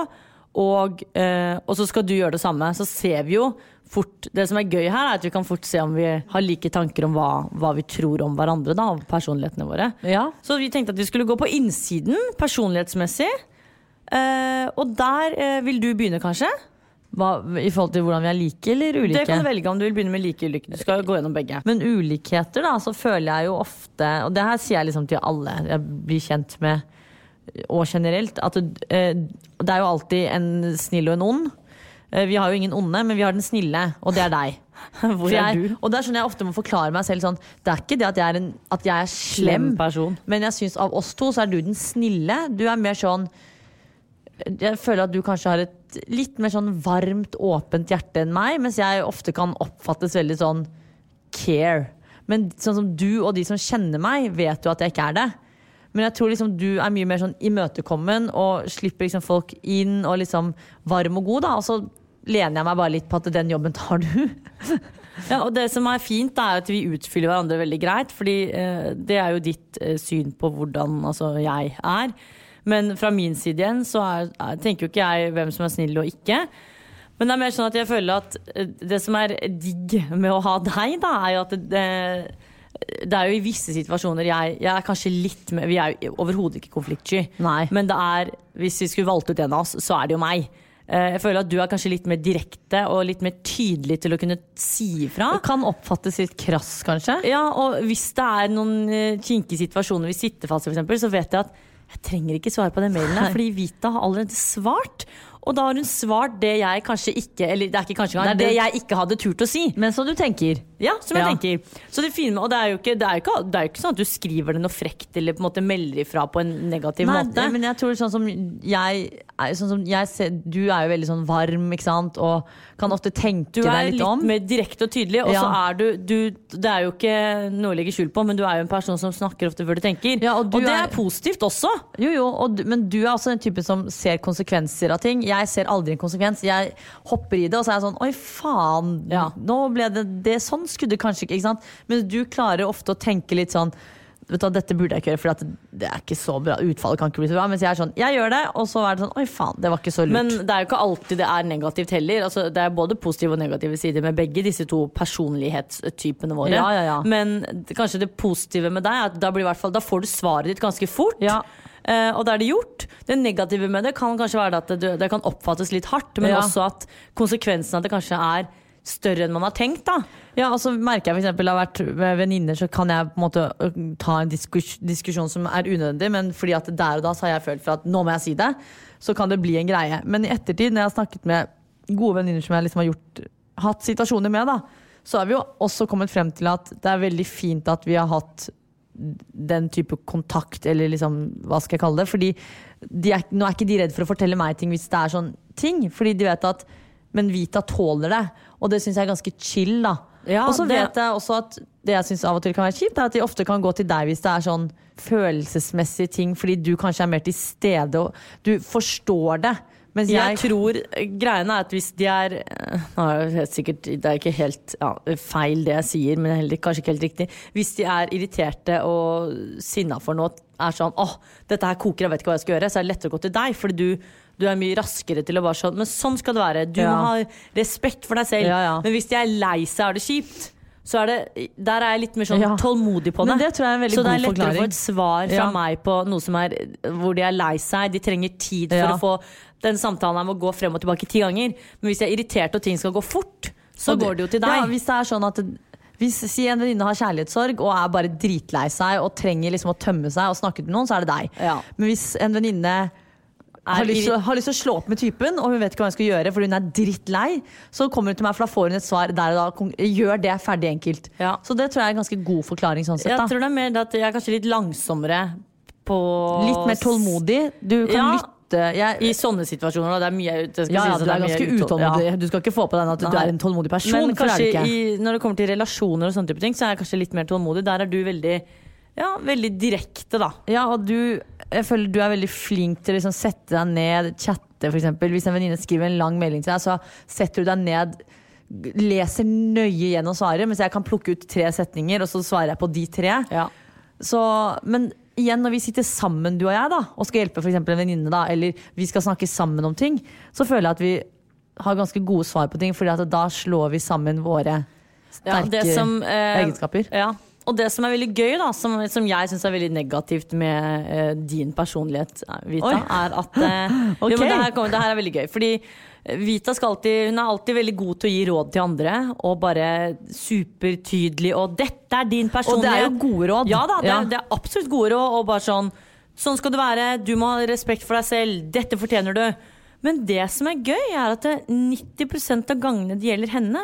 Og, eh, og så skal du gjøre det samme. Så ser vi jo fort Det som er gøy her, er at vi kan fort se om vi har like tanker om hva, hva vi tror om hverandre, da, om personlighetene våre. Ja. Så vi tenkte at vi skulle gå på innsiden, personlighetsmessig. Eh, og der eh, vil du begynne, kanskje? Hva, I forhold til hvordan vi er like eller ulike? Det kan du velge om du vil begynne med like ulike. Du skal gå gjennom begge. Men ulikheter, da, så føler jeg jo ofte Og det her sier jeg liksom til alle jeg blir kjent med, og generelt, at det, eh, det er jo alltid en snill og en ond. Eh, Vi har jo ingen onde, men vi har den snille, og det er deg. <laughs> Hvor er jeg, du? og det er sånn jeg ofte må forklare meg selv sånn Det er ikke det at jeg er, en, at jeg er slem, Slem person. men jeg syns av oss to så er du den snille. Du er mer sånn Jeg føler at du kanskje har et litt mer sånn varmt, åpent hjerte enn meg, mens jeg ofte kan oppfattes veldig sånn care. Men sånn som du og de som kjenner meg, vet jo at jeg ikke er det. Men jeg tror liksom du er mye mer sånn imøtekommen og slipper liksom folk inn og liksom varm og god. da Og så lener jeg meg bare litt på at den jobben tar du. <laughs> Ja, og det som er fint, er at vi utfyller hverandre veldig greit. Fordi eh, det er jo ditt eh, syn på hvordan altså, jeg er. Men fra min side igjen så er, er, tenker jo ikke jeg hvem som er snill og ikke. Men det er mer sånn at jeg føler at eh, det som er digg med å ha deg, da, er jo at det, det, er jo i visse situasjoner jeg, jeg er kanskje litt med, Vi er jo overhodet ikke konfliktsky. Nei. Men det er, hvis vi skulle valgt ut en av oss, så er det jo meg. Eh, Jeg føler at du er kanskje litt mer direkte og litt mer tydelig til å kunne si ifra. Kan oppfattes litt krass, kanskje. Ja, og hvis det er noen eh, kinkige situasjoner vi sitter fast i, eksempel, så vet jeg at jeg trenger ikke svare på den mailen her, <laughs> fordi Vita har allerede svart. Og da har hun svart det jeg kanskje ikke Eller det er ikke kanskje engang, Det det, jeg ikke hadde turt å si. Men som du tenker. Ja, som jeg Ja. tenker. Så det fine, og det er, jo ikke, det, er jo ikke, det er jo ikke sånn at du skriver det noe frekt eller på en måte melder ifra på en negativ Nei, måte. Nei, men jeg tror sånn som jeg, sånn som jeg ser, Du er jo veldig sånn varm, ikke sant, og kan ofte tenke Du er deg litt, litt om. mer direkte og tydelig, og så er du, du Det er jo ikke noe å legge skjul på, men du er jo en person som snakker ofte før du tenker. Ja, og og, det er- er positivt også. Jo, jo, og, men du er også den typen som ser konsekvenser av ting. Jeg ser aldri en konsekvens. Jeg hopper i det, og så er jeg sånn Oi, faen. Ja. Nå ble det, det Sånn skulle det kanskje ikke. ikke sant? Men du klarer ofte å tenke litt sånn Vet du, Dette burde jeg ikke gjøre, for det er ikke så bra. Utfallet kan ikke bli så bra. Mens jeg er sånn, jeg gjør det, og så er det sånn Oi, faen, det var ikke så lurt. Men det er jo ikke alltid det er negativt heller. Altså, det er både positive og negative sider med begge disse to personlighetstypene våre. Ja, ja, ja. Men kanskje det positive med deg er at da, blir hvert fall, da får du svaret ditt ganske fort. Ja. Eh, og da er det gjort. Det negative med det kan kanskje være at det, det kan oppfattes litt hardt, men også at konsekvensen av det kanskje er større enn man har tenkt. da Ja, og så merker jeg eksempel, har vært med venninner, så kan jeg på en måte ta en diskus diskusjon som er unødvendig, men fordi at der og da så har jeg følt for at nå må jeg si det, så kan det bli en greie. Men i ettertid, når jeg har snakket med gode venninner som jeg liksom har gjort, hatt situasjoner med, da, så har vi jo også kommet frem til at det er veldig fint at vi har hatt den type kontakt, eller liksom, hva skal jeg kalle det? Fordi de er, nå er ikke de redd for å fortelle meg ting hvis det er sånn ting, fordi de vet at men Vita tåler det, og det syns jeg er ganske chill, da. Ja, og så det- vet jeg også at det jeg syns av og til kan være kjipt, er at de ofte kan gå til deg hvis det er sånn følelsesmessige ting, fordi du kanskje er mer til stede og du forstår det. Mens Jeg jeg, tror Greiene er at hvis de er eh, Nå er det sikkert Det er ikke helt ja, feil det jeg sier, men heller, kanskje ikke helt riktig. Hvis de er irriterte og sinna for noe, er sånn åh, dette her koker, jeg vet ikke hva jeg skal gjøre, så er det lettere å gå til deg. Fordi du, du er mye raskere til å bare sånn Men sånn skal det være. Du Ja. må ha respekt for deg selv. Ja. Men hvis de er lei seg er det kjipt, så er det Der er jeg litt mer sånn tålmodig på det. Men det tror jeg er en veldig så det er lettere å få et svar fra meg på noe som er hvor de er lei seg. De trenger tid for å få den samtalen her må gå frem og tilbake ti ganger. Men hvis jeg er irritert og ting skal gå fort, så det, går det jo til deg. Ja, hvis det er sånn at hvis si en venninne har kjærlighetssorg og er bare dritlei seg og trenger liksom å tømme seg og snakke med noen, så er det deg. Ja. Men hvis en venninne har lyst, til, har lyst til å slå opp med typen, og hun vet ikke hva hun skal gjøre fordi hun er drittlei, så kommer hun til meg, for da får hun et svar der og da. Gjør det ferdig enkelt. Ja. Så det tror jeg er en ganske god forklaring sånn sett. jeg tror det er mer at jeg er kanskje litt langsommere på Litt mer tålmodig. Du kan Ja. lytte. Jeg, I sånne situasjoner. Da. Det er mye det skal ja, ja, du det er ganske utål- utålmodig. Ja. Du skal ikke få på deg at du Nei. er en tålmodig person. Men kanskje det er i, når det kommer til relasjoner og sånne type ting, så er jeg kanskje litt mer tålmodig. Der er du veldig, ja, veldig direkte, da. Ja, og du, jeg føler du er veldig flink til å liksom sette deg ned, chatte f.eks. Hvis en venninne skriver en lang melding til deg, så setter du deg ned, leser nøye gjennom svaret, mens jeg kan plukke ut tre setninger, og så svarer jeg på de tre. Ja. Så, men igjen, når vi sitter sammen, du og jeg, da, og skal hjelpe for eksempel en venninne, da, eller vi skal snakke sammen om ting, så føler jeg at vi har ganske gode svar på ting, fordi da slår vi sammen våre sterke ja, som, eh, egenskaper. Ja. Og det som er veldig gøy, da, som, som jeg syns er veldig negativt med eh, din personlighet, eh, Vita, Oi. er at eh, okay. <laughs> jo, men det, her kommer, det her er veldig gøy. Fordi eh, Vita skal alltid, hun er alltid veldig god til å gi råd til andre, og bare supertydelig. Og 'dette er din personlighet'. Og det er jo gode råd. Ja da, det, Ja. Er, det er absolutt gode råd. Og bare sånn Sånn skal det være. Du må ha respekt for deg selv. Dette fortjener du. Men det som er gøy, er at 90% av gangene det gjelder henne,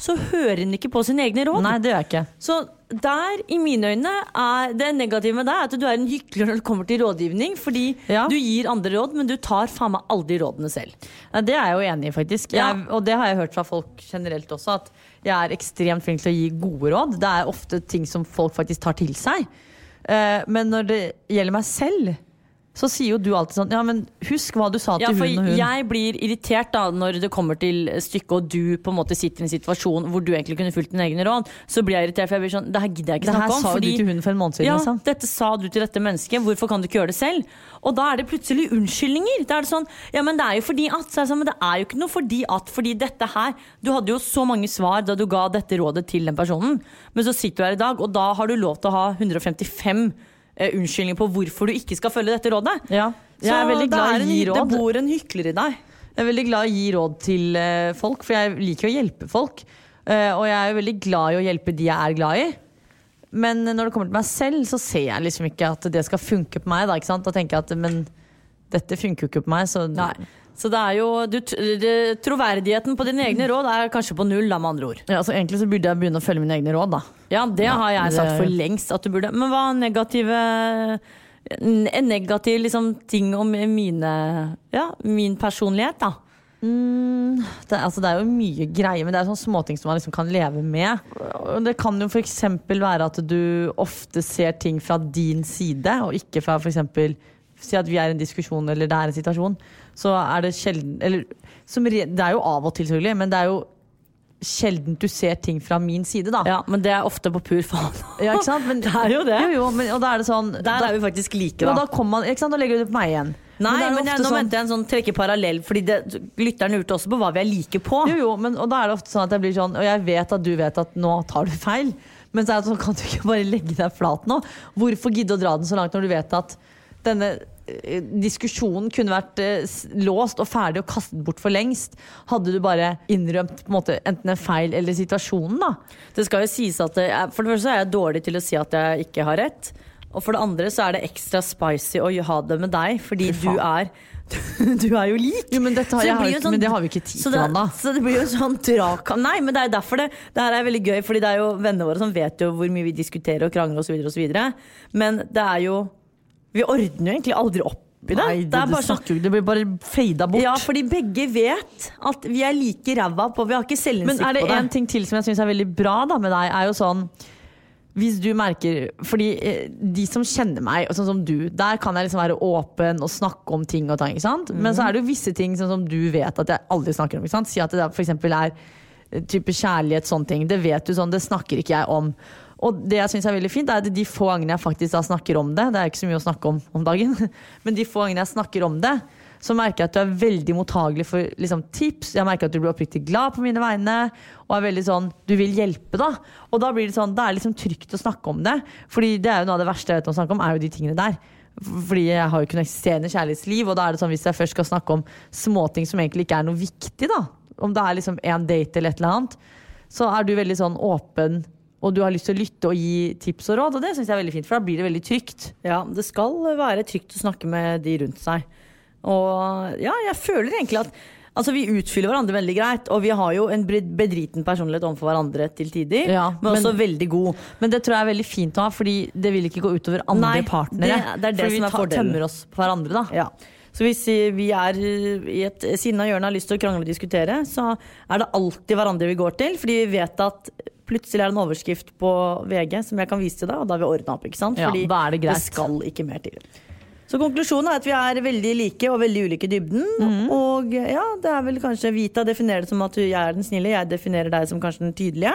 så hører hun ikke på sine egne råd. Nei, det gjør jeg ikke. Så der, i mine øyne, er det negative med deg at du er en hykler når det kommer til rådgivning. Fordi Ja. du gir andre råd, men du tar faen meg aldri rådene selv. Nei, det er jeg jo enig i, faktisk. Ja. Jeg, og det har jeg hørt fra folk generelt også, at jeg er ekstremt flink til å gi gode råd. Det er ofte ting som folk faktisk tar til seg. Eh, men når det gjelder meg selv, så sier jo du alltid sånn Ja, men husk hva du sa til Ja, for hun og hun. jeg blir irritert da når det kommer til stykket og du på en måte sitter i en situasjon hvor du egentlig kunne fulgt dine egne råd. Så blir jeg irritert, for jeg blir sånn Det her gidder jeg ikke det her snakke om. sa fordi- du til hun for en måned siden. Ja, liksom. dette sa du til dette mennesket, hvorfor kan du ikke gjøre det selv? Og da er det plutselig unnskyldninger. Da er det sånn, ja men det er jo fordi at, så er det sånn, men det er jo ikke noe fordi at, fordi dette her Du hadde jo så mange svar da du ga dette rådet til den personen, men så sitter du her i dag, og da har du lov til å ha 155 eh, unnskyldninger på hvorfor du ikke skal følge dette rådet. Ja. Jeg er veldig glad i å gi råd. Det bor en hykler i deg. Jeg er veldig glad i å gi råd til eh, folk, for jeg liker å hjelpe folk. Eh, og jeg er veldig glad i å hjelpe de jeg er glad i. Men når det kommer til meg selv, så ser jeg liksom ikke at det skal funke på meg. Da, da tenker jeg at men dette funker jo ikke på meg, så Nei. Så det er jo du, Troverdigheten på dine egne råd er kanskje på null, da, med andre ord. Ja, så Egentlig så burde jeg begynne å følge mine egne råd, da. Ja, det har jeg det- sagt for lengst at du burde. Men hva er negative En negativ liksom, ting om mine Ja, min personlighet, da? Det, altså, det er jo mye greier, men det er sånne småting som man liksom kan leve med. Det kan jo f.eks. være at du ofte ser ting fra din side, og ikke fra f.eks. Si at vi er i en diskusjon eller det er en situasjon. Så er det sjelden Eller som, det er jo av og til, selvfølgelig, men det er jo sjelden du ser ting fra min side, da. Ja, Men det er ofte på pur faen. <laughs> Ja, ikke sant? Men, <laughs> Det er jo det. Jo, jo, men, og da er det sånn Der da, er vi faktisk like, da. da kommer man, ikke sant? Da legger du det på meg igjen. Nei, er men, jeg, nå sånn- mente jeg en sånn trekke parallell, Fordi det, lytteren lurte også på hva vi er like på. Jo, jo, men, og da er det ofte sånn at jeg blir sånn Og jeg vet at du vet at nå tar du feil Men så er det sånn, kan du ikke bare legge deg flat nå? Hvorfor gidde å dra den så langt når du vet at denne eh, diskusjonen kunne vært eh, låst og ferdig og kastet bort for lengst Hadde du bare innrømt på en måte, enten en feil eller situasjonen da Det skal jo sies at er, For det første er jeg dårlig til å si at jeg ikke har rett. Og for det andre så er det ekstra spicy å ha det med deg, fordi du er <laughs> Du er jo lik. Jo, men, har, det jo sånn- men det har vi ikke tid til, Anna så det blir jo sånn drak Nei, men det er derfor det Det her er veldig gøy, Fordi det er jo vennene våre som vet jo hvor mye vi diskuterer og krangler osv. Men det er jo Vi ordner jo egentlig aldri opp i det. Nei, det, det det, bare sånn snakker, vi- det blir bare fada bort ja, fordi begge vet at vi er like ræva på Vi har ikke Men selvinnsikt på det er det. en ting til som jeg syns er veldig bra da, med deg, er jo sånn hvis du merker Fordi eh, de som kjenner meg, og sånn som du, der kan jeg liksom være åpen og snakke om ting og tang. Ikke sant? Men så er det jo visse ting sånn som du vet at jeg aldri snakker om. Ikke sant? Si at det eksempel er eh, type kjærlighet, sånne ting. Det vet du sånn, det snakker ikke jeg om. Og det jeg syns er veldig fint, er at de få gangene jeg faktisk da snakker om det, det er ikke så mye å snakke om om dagen, <laughs> men de få gangene jeg snakker om det, så merker jeg at du er veldig mottagelig for liksom, tips. Jeg merker at du blir oppriktig glad på mine vegne. Og er veldig sånn, du vil hjelpe, da. Og da blir det sånn, det er liksom trygt å snakke om det. Fordi det er jo noe av det verste jeg vet om å snakke om, er jo de tingene der. Fordi jeg har jo ikke noe eksisterende kjærlighetsliv, og da er det sånn hvis jeg først skal snakke om småting som egentlig ikke er noe viktig, da. Om det er liksom en date eller et eller annet, så er du veldig sånn åpen. Og du har lyst til å lytte og gi tips og råd, og det syns jeg er veldig fint, for da blir det veldig trygt. Ja, det skal være trygt å snakke med de rundt seg. Og ja, jeg føler egentlig at Altså, Vi utfyller hverandre veldig greit, og vi har jo en bedriten personlighet overfor hverandre til tider. Ja, men, også men- veldig god. Men det tror jeg er veldig fint å ha, fordi det vil ikke gå utover andre Nei, partnere. det- det er det fordi som er fordelen. tømmer oss på hverandre, da. Ja. Så hvis vi er i et sinna hjørne og har lyst til å krangle og diskutere, så er det alltid hverandre vi går til. Fordi vi vet at plutselig er det en overskrift på VG som jeg kan vise til deg, og da har vi ordna opp. ikke sant? Fordi er det det skal ikke mer til. Så konklusjonen er at vi er veldig like og veldig ulike i dybden. Mm. Og ja, det er vel kanskje Vita definerer det som at jeg er den snille, jeg definerer deg som kanskje den tydelige.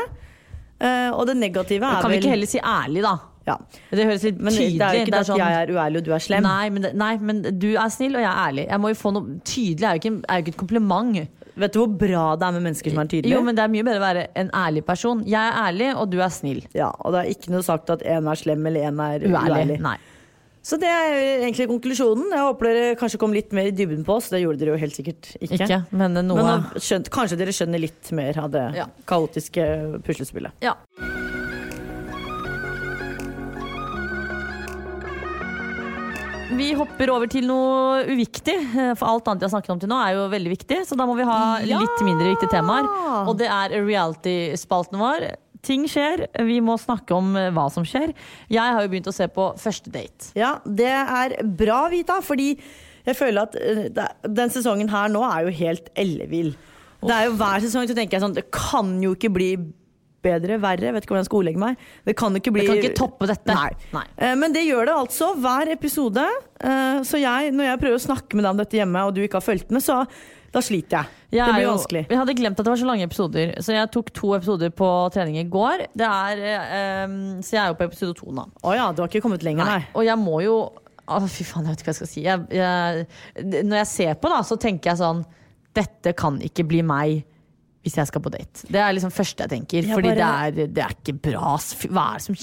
Uh, og det negative er vel Kan vi ikke heller si ærlig, da? ja. Det høres litt Men tydelig det er jo ikke det at sånn- jeg er uærlig og du er slem. Nei men, det, nei, men du er snill, og jeg er ærlig. Jeg må jo få noe Tydelig er jo ikke, er jo ikke et kompliment. Vet du hvor bra det er med mennesker som er tydelige? Jo, men Det er mye bedre å være en ærlig person. Jeg er ærlig, og du er snill. Ja, og det er ikke noe sagt at en er slem eller en er Uærlig. uærlig. Nei. Så det er egentlig konklusjonen. Jeg håper dere kanskje kom litt mer i dybden på oss. Det gjorde dere jo helt sikkert ikke. Ikke, men noe Men skjønt, kanskje dere skjønner litt mer av det Ja. kaotiske puslespillet. Ja. Vi hopper over til noe uviktig, eh, for alt annet vi har snakket om til nå er jo veldig viktig. Så da må vi ha Ja! litt mindre viktige temaer. Og det er reality-spalten vår. Ting skjer, vi må snakke om eh, hva som skjer. Jeg har jo begynt å se på Første date. Ja, det er bra, Vita, fordi jeg føler at eh, den sesongen her nå er jo helt ellevill. Det er jo Hver sesong så tenker jeg sånn Det kan jo ikke bli bedre, verre. Vet ikke hvordan jeg skal ordlegge meg. Det kan ikke bli Det kan ikke toppe dette. Nei. Nei. Eh, Men det gjør det altså hver episode. Eh, Så jeg, når jeg prøver å snakke med deg om dette hjemme, og du ikke har fulgt med, så da sliter jeg. Jeg det blir jo- vanskelig. Jeg hadde glemt at det var så lange episoder, så jeg tok to episoder på trening i går. Det er, um, så jeg er jo på episode to nå. Å ja, du har ikke kommet lenger, nei. Og jeg må jo Å, fy faen, jeg vet ikke hva jeg skal si. Jeg, jeg, når jeg ser på, da, så tenker jeg sånn Dette kan ikke bli meg hvis jeg skal på date. Det er liksom første jeg tenker. Jeg fordi bare- det, er, det er ikke bra. Hva er det som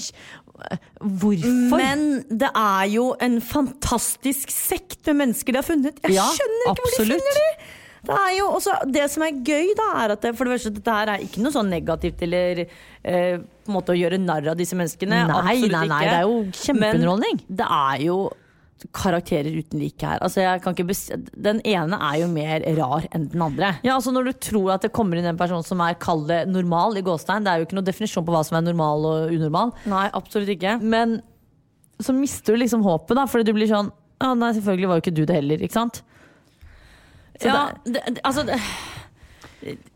Hvorfor? Men det er jo en fantastisk sekt med mennesker de har funnet. Jeg Ja, skjønner ikke hvor de finner de! Det også, det som er gøy, da, er at det, for det første, dette her er ikke noe sånn negativt eller eh, på en måte å gjøre narr av disse menneskene. Nei, nei, nei, det er jo kjempeunderholdning. Men det er jo karakterer uten like her. Altså, jeg kan ikke den ene er jo mer rar enn den andre. Ja, altså Når du tror at det kommer inn en person som er kall det normal, i gåstein, det er jo ikke noe definisjon på hva som er normal og unormal, Nei, absolutt ikke. men så mister du liksom håpet, da, fordi du blir sånn Ja, nei, selvfølgelig var jo ikke du det heller, ikke sant? Så ja, det- det, altså det,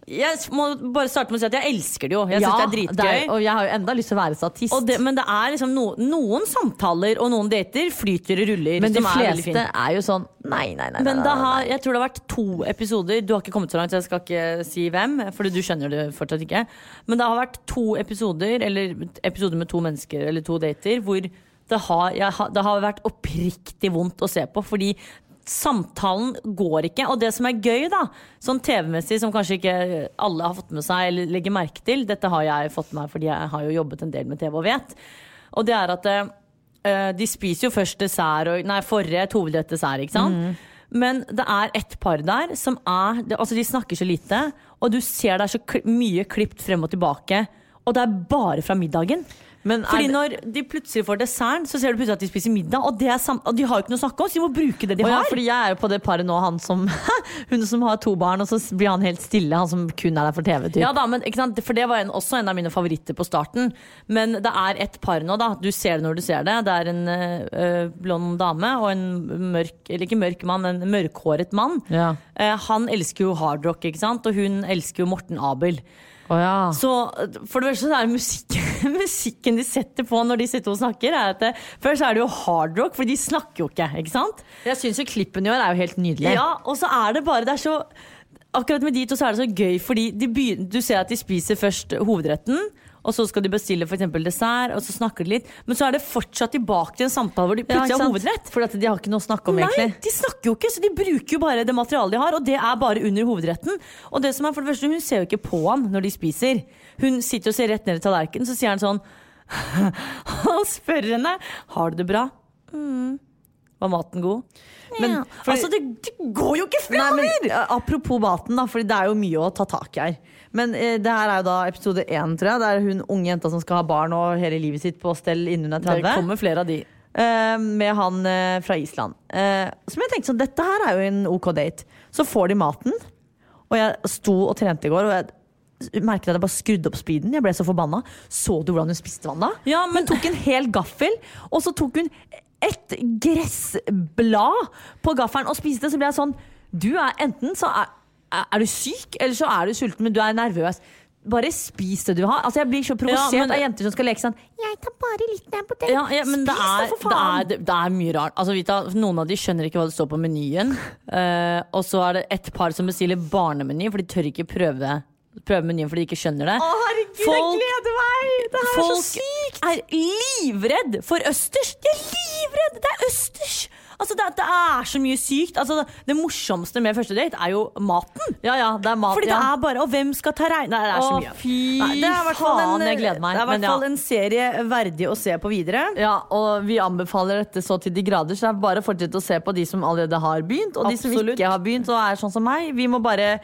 Jeg må bare starte med å si at jeg elsker det jo. Jeg synes det er dritgøy. og jeg har jo enda lyst til å være statist. Det, men det er liksom no, noen samtaler og noen dater flyter og ruller. men de som er fleste fint. er jo sånn Nei, nei, nei. Men nei, det nei, har, jeg tror det har vært to episoder. Du har ikke kommet så langt, så jeg skal ikke si hvem. For du skjønner det fortsatt ikke. Men det har vært to episoder, eller episoder med to mennesker eller to dater, hvor det har, jeg, det har vært oppriktig vondt å se på. Fordi samtalen går ikke. Og det som er gøy, da, sånn TV-messig, som kanskje ikke alle har fått med seg eller legger merke til, dette har jeg fått med meg fordi jeg har jo jobbet en del med TV og vet, og det er at Eh, de spiser jo først dessert og Nei, forrett, hovedrett, dessert, ikke sant? Men det er et par der som er Altså, de snakker så lite, og du ser det er så mye klipt frem og tilbake. Og det er bare fra middagen. Men Fordi det- når de plutselig får desserten, så ser du plutselig at de spiser middag, og, det er sam og de har jo ikke noe å snakke om, så de må bruke det de ja, har. fordi jeg er jo på det paret nå, han som <laughs> Hun som har to barn, og så blir han helt stille, han som kun er der for TV. Typ. Ja da, men, ikke sant? For det var en, også en av mine favoritter på starten. Men det er et par nå, da. Du ser det når du ser det. Det er en øh, blond dame og en mørk, eller ikke mørk mann, en mørkhåret mann. Ja. Eh, han elsker jo hardrock, ikke sant? og hun elsker jo Morten Abel. Oh, ja. Så for det første så er musikken, <laughs> musikken de setter på når disse to snakker, er at det, først er det jo hardrock, for de snakker jo ikke, ikke sant? Jeg syns jo klippen i år er jo helt nydelig. Ja, og så er det bare Det er så Akkurat med de to så er det så gøy, fordi de begyn- du ser at de spiser først hovedretten. Og så skal de bestille eksempel dessert, og så snakker de litt. Men så er det fortsatt tilbake til en samtale hvor de plutselig har hovedrett. For de har ikke noe å snakke om, Nei, egentlig. de snakker jo ikke, så de bruker jo bare det materialet de har, og det er bare under hovedretten. Og det som er for det første, Hun ser jo ikke på ham når de spiser. Hun sitter og ser rett ned i tallerkenen, så sier han sånn <laughs> Han spør henne har du det bra. Mm. Var maten god? Men- ja. fordi, altså, det, det går jo ikke Nei, fremover! men, apropos maten, da, for det er jo mye å ta tak i her. Men eh, det her er jo da episode én, tror jeg. Det er hun unge jenta som skal ha barn og hele livet sitt på stell innen hun er 30. Det kommer flere av de. Eh, med han eh, fra Island. Eh, som jeg tenkte sånn, dette her er jo en ok date. Så får de maten, og jeg sto og trente i går, og jeg merket at jeg bare skrudde opp speeden. Jeg ble så forbanna. Så du hvordan hun spiste vann da? Ja, men- Hun tok en hel gaffel, og så tok hun et gressblad på gaffelen og spiste. Så ble jeg sånn Du er enten så er, er du syk, eller så er du sulten, men du er nervøs. Bare spis det du har. Altså Jeg blir så provosert Ja, av jenter som skal leke sånn Jeg tar bare litt ned på det. Ja, ja, Spis det er, for det, faen! er, det, det er mye rart. Altså, Vita, noen av de skjønner ikke hva det står på menyen. Uh, og så er det et par som bestiller barnemeny, for de tør ikke prøve, prøve menyen fordi de ikke skjønner det. Å, herregud, Folk- jeg gleder meg! Det her er så sykt! Folk er livredd for østers! De er livredd! Det er østers! Altså, det, det er så mye sykt. Altså, det morsomste med første date er jo maten. Ja, ja, det er mat. Fordi det ja. er bare Og hvem skal ta regn... Nei, det er så Å, mye. fy Nei, det er i hvert fall en, faen, jeg gleder meg, Det er i hvert ja. fall en serie verdig å se på videre. Ja, og vi anbefaler dette så til de grader, så det er bare å fortsette å se på de som allerede har begynt, og de som ikke har begynt og er sånn som meg. Vi må bare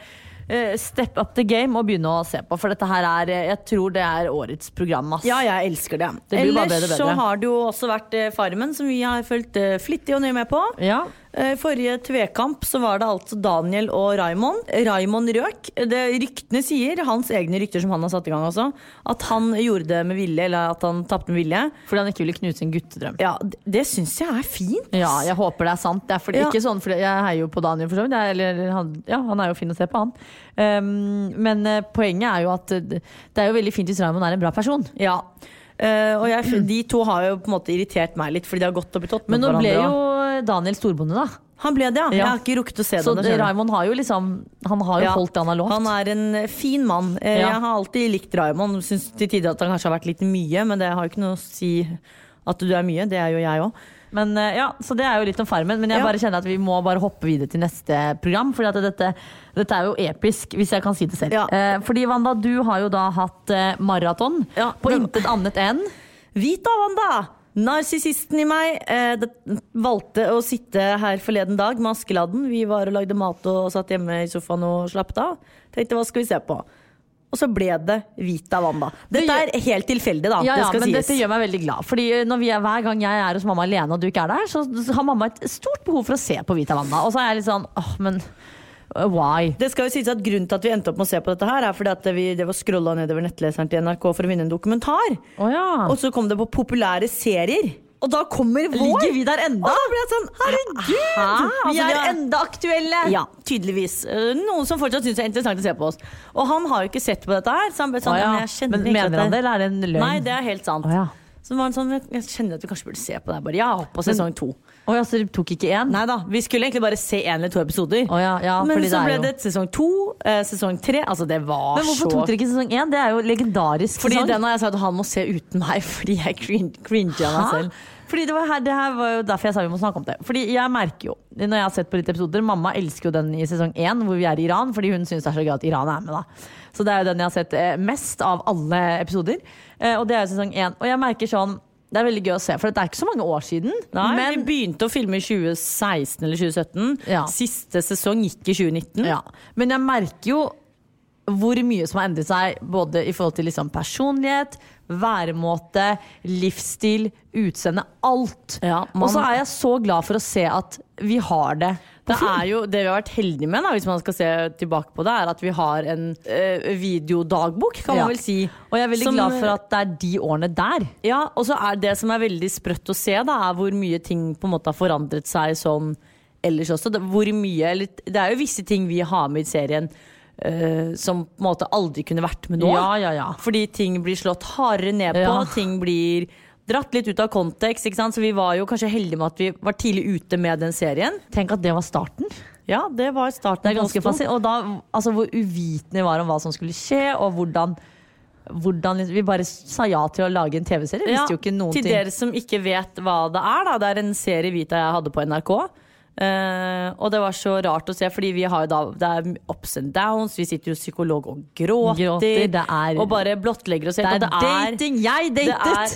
step up the game og begynne å se på, for dette her er eh, Jeg tror det er årets program, ass. Ja, jeg elsker det. Det Ellers bedre bedre. så har det jo også vært eh, Farmen, som vi har fulgt eh, flittig og nøye med på. Ja. Eh, Forrige tvekamp så var det altså Daniel og Raymond. Raymond røk. Det Ryktene sier, hans egne rykter som han har satt i gang også, at han gjorde det med vilje, eller at han tapte med vilje. Fordi han ikke ville knuse en guttedrøm. Ja, Det, syns jeg er fint. Ja, jeg håper det er sant. Det er fordi, Ja. Ikke sånn, for jeg heier jo på Daniel, for så vidt. Eller, han, ja, han er jo fin å se på, han. Um, men eh, poenget er jo at eh, det er jo veldig fint hvis Raymond er en bra person. Ja. Uh, og jeg, de to har jo på en måte irritert meg litt, fordi de har gått opp i tott Men mot nå ble jo Daniel storbonde, da. Han ble det, ja. Jeg har ikke rukket å se det. Så. Raymond har jo liksom Han har jo Ja. holdt det han har lovt. Han er en eh, fin mann. Eh, Ja. Jeg har alltid likt Raymond. Syns til tider at han kanskje har vært litt mye, men det har jo ikke noe å si at du er mye. Det er jo jeg òg. Men eh, ja, Så det er jo litt om Farmen. Men jeg Ja. bare kjenner at vi må bare hoppe videre til neste program. For dette, dette er jo episk, hvis jeg kan si det selv. Ja. Eh, fordi Wanda, du har jo da hatt eh, maraton Ja, på intet annet enn Vita Wanda! Narsissisten i meg eh, valgte å sitte her forleden dag med Askeladden. Vi var og lagde mat og satt hjemme i sofaen og slappet av. Tenkte hva skal vi se på? Og så ble det Vita Wanda. Dette er helt tilfeldig, da. Ja, ja, det men sies. dette gjør meg veldig glad. Fordi når vi er, Hver gang jeg er hos mamma alene og du ikke er der, så har mamma et stort behov for å se på Vita Wanda. Og så er jeg litt sånn åh, men why? Det skal jo sies at Grunnen til at vi endte opp med å se på dette, her er fordi at vi det var scrolla nedover nettleseren til NRK for å vinne en dokumentar. Oh, ja. Og så kom det på populære serier. Og da kommer vår! Ligger vi der enda? Og da ble jeg sånn, herregud! Hæ? Altså, Vi er enda aktuelle! Ja, tydeligvis. Eh, Noen som fortsatt syns det er interessant å se på oss. Og han har jo ikke sett på dette her. Så han ble sånn, ja. men jeg kjenner Men ikke mener han det, eller er det en løgn? Nei, det er helt sant. Å ja. Så var han sånn, jeg kjenner at vi kanskje burde se på det. Bare, ja, på sesong to. Å ja, så du tok ikke én? Nei da, vi skulle egentlig bare se én eller to episoder. Oh, ja, ja, Men så det ble jo- det sesong to, eh, sesong tre. Altså, det var så Men hvorfor så tok dere ikke sesong én? Det er jo legendarisk Fordi sesong. den har jeg sagt at han må se uten meg, <laughs> fordi jeg crin cringa meg selv. Fordi det, var her, det her var jo derfor jeg sa vi må snakke om det. Fordi jeg merker jo, når jeg har sett på litt episoder Mamma elsker jo den i sesong én, hvor vi er i Iran, fordi hun syns det er så gøy at Iran er med. da Så det er jo den jeg har sett eh, mest av alle episoder. Eh, Og det er jo sesong én. Og jeg merker sånn det er veldig gøy å se, for det er ikke så mange år siden. Nei, men Vi begynte å filme i 2016 eller 2017. Ja. Siste sesong gikk i 2019. Ja, men jeg merker jo hvor mye som har endret seg, både i forhold til liksom personlighet, væremåte, livsstil, utseende. Alt. Ja, man- Og så er jeg så glad for å se at vi har det. Det, er jo, det vi har vært heldige med, da, hvis man skal se tilbake på det, er at vi har en eh, videodagbok, kan man vel si. Og jeg er veldig Som- glad for at det er de årene der. Ja, og så er det som er veldig sprøtt å se, da, er hvor mye ting på en måte har forandret seg sånn ellers også. Det, hvor mye, eller, det er jo visse ting vi har med i serien Uh, som på en måte aldri kunne vært med nå. Ja, ja, ja. Fordi ting blir slått hardere ned på, ting blir dratt litt ut av kontekst. Så vi var jo kanskje heldige med at vi var tidlig ute med den serien. Tenk at det var starten. Ja, det var starten Det er ganske fascinerende. Og da, altså, hvor uvitende vi var om hva som skulle skje, og hvordan, hvordan liksom- Vi bare sa ja til å lage en TV-serie. Ja, til ting. dere som ikke vet hva det er, da. Det er en serie Vita jeg hadde på NRK. Uh, og det var så rart å se, fordi vi har jo da Det er ups and downs. Vi sitter jo psykolog og gråter. Gråter, er- og bare blottlegger oss Det er det er dating! Jeg Det er er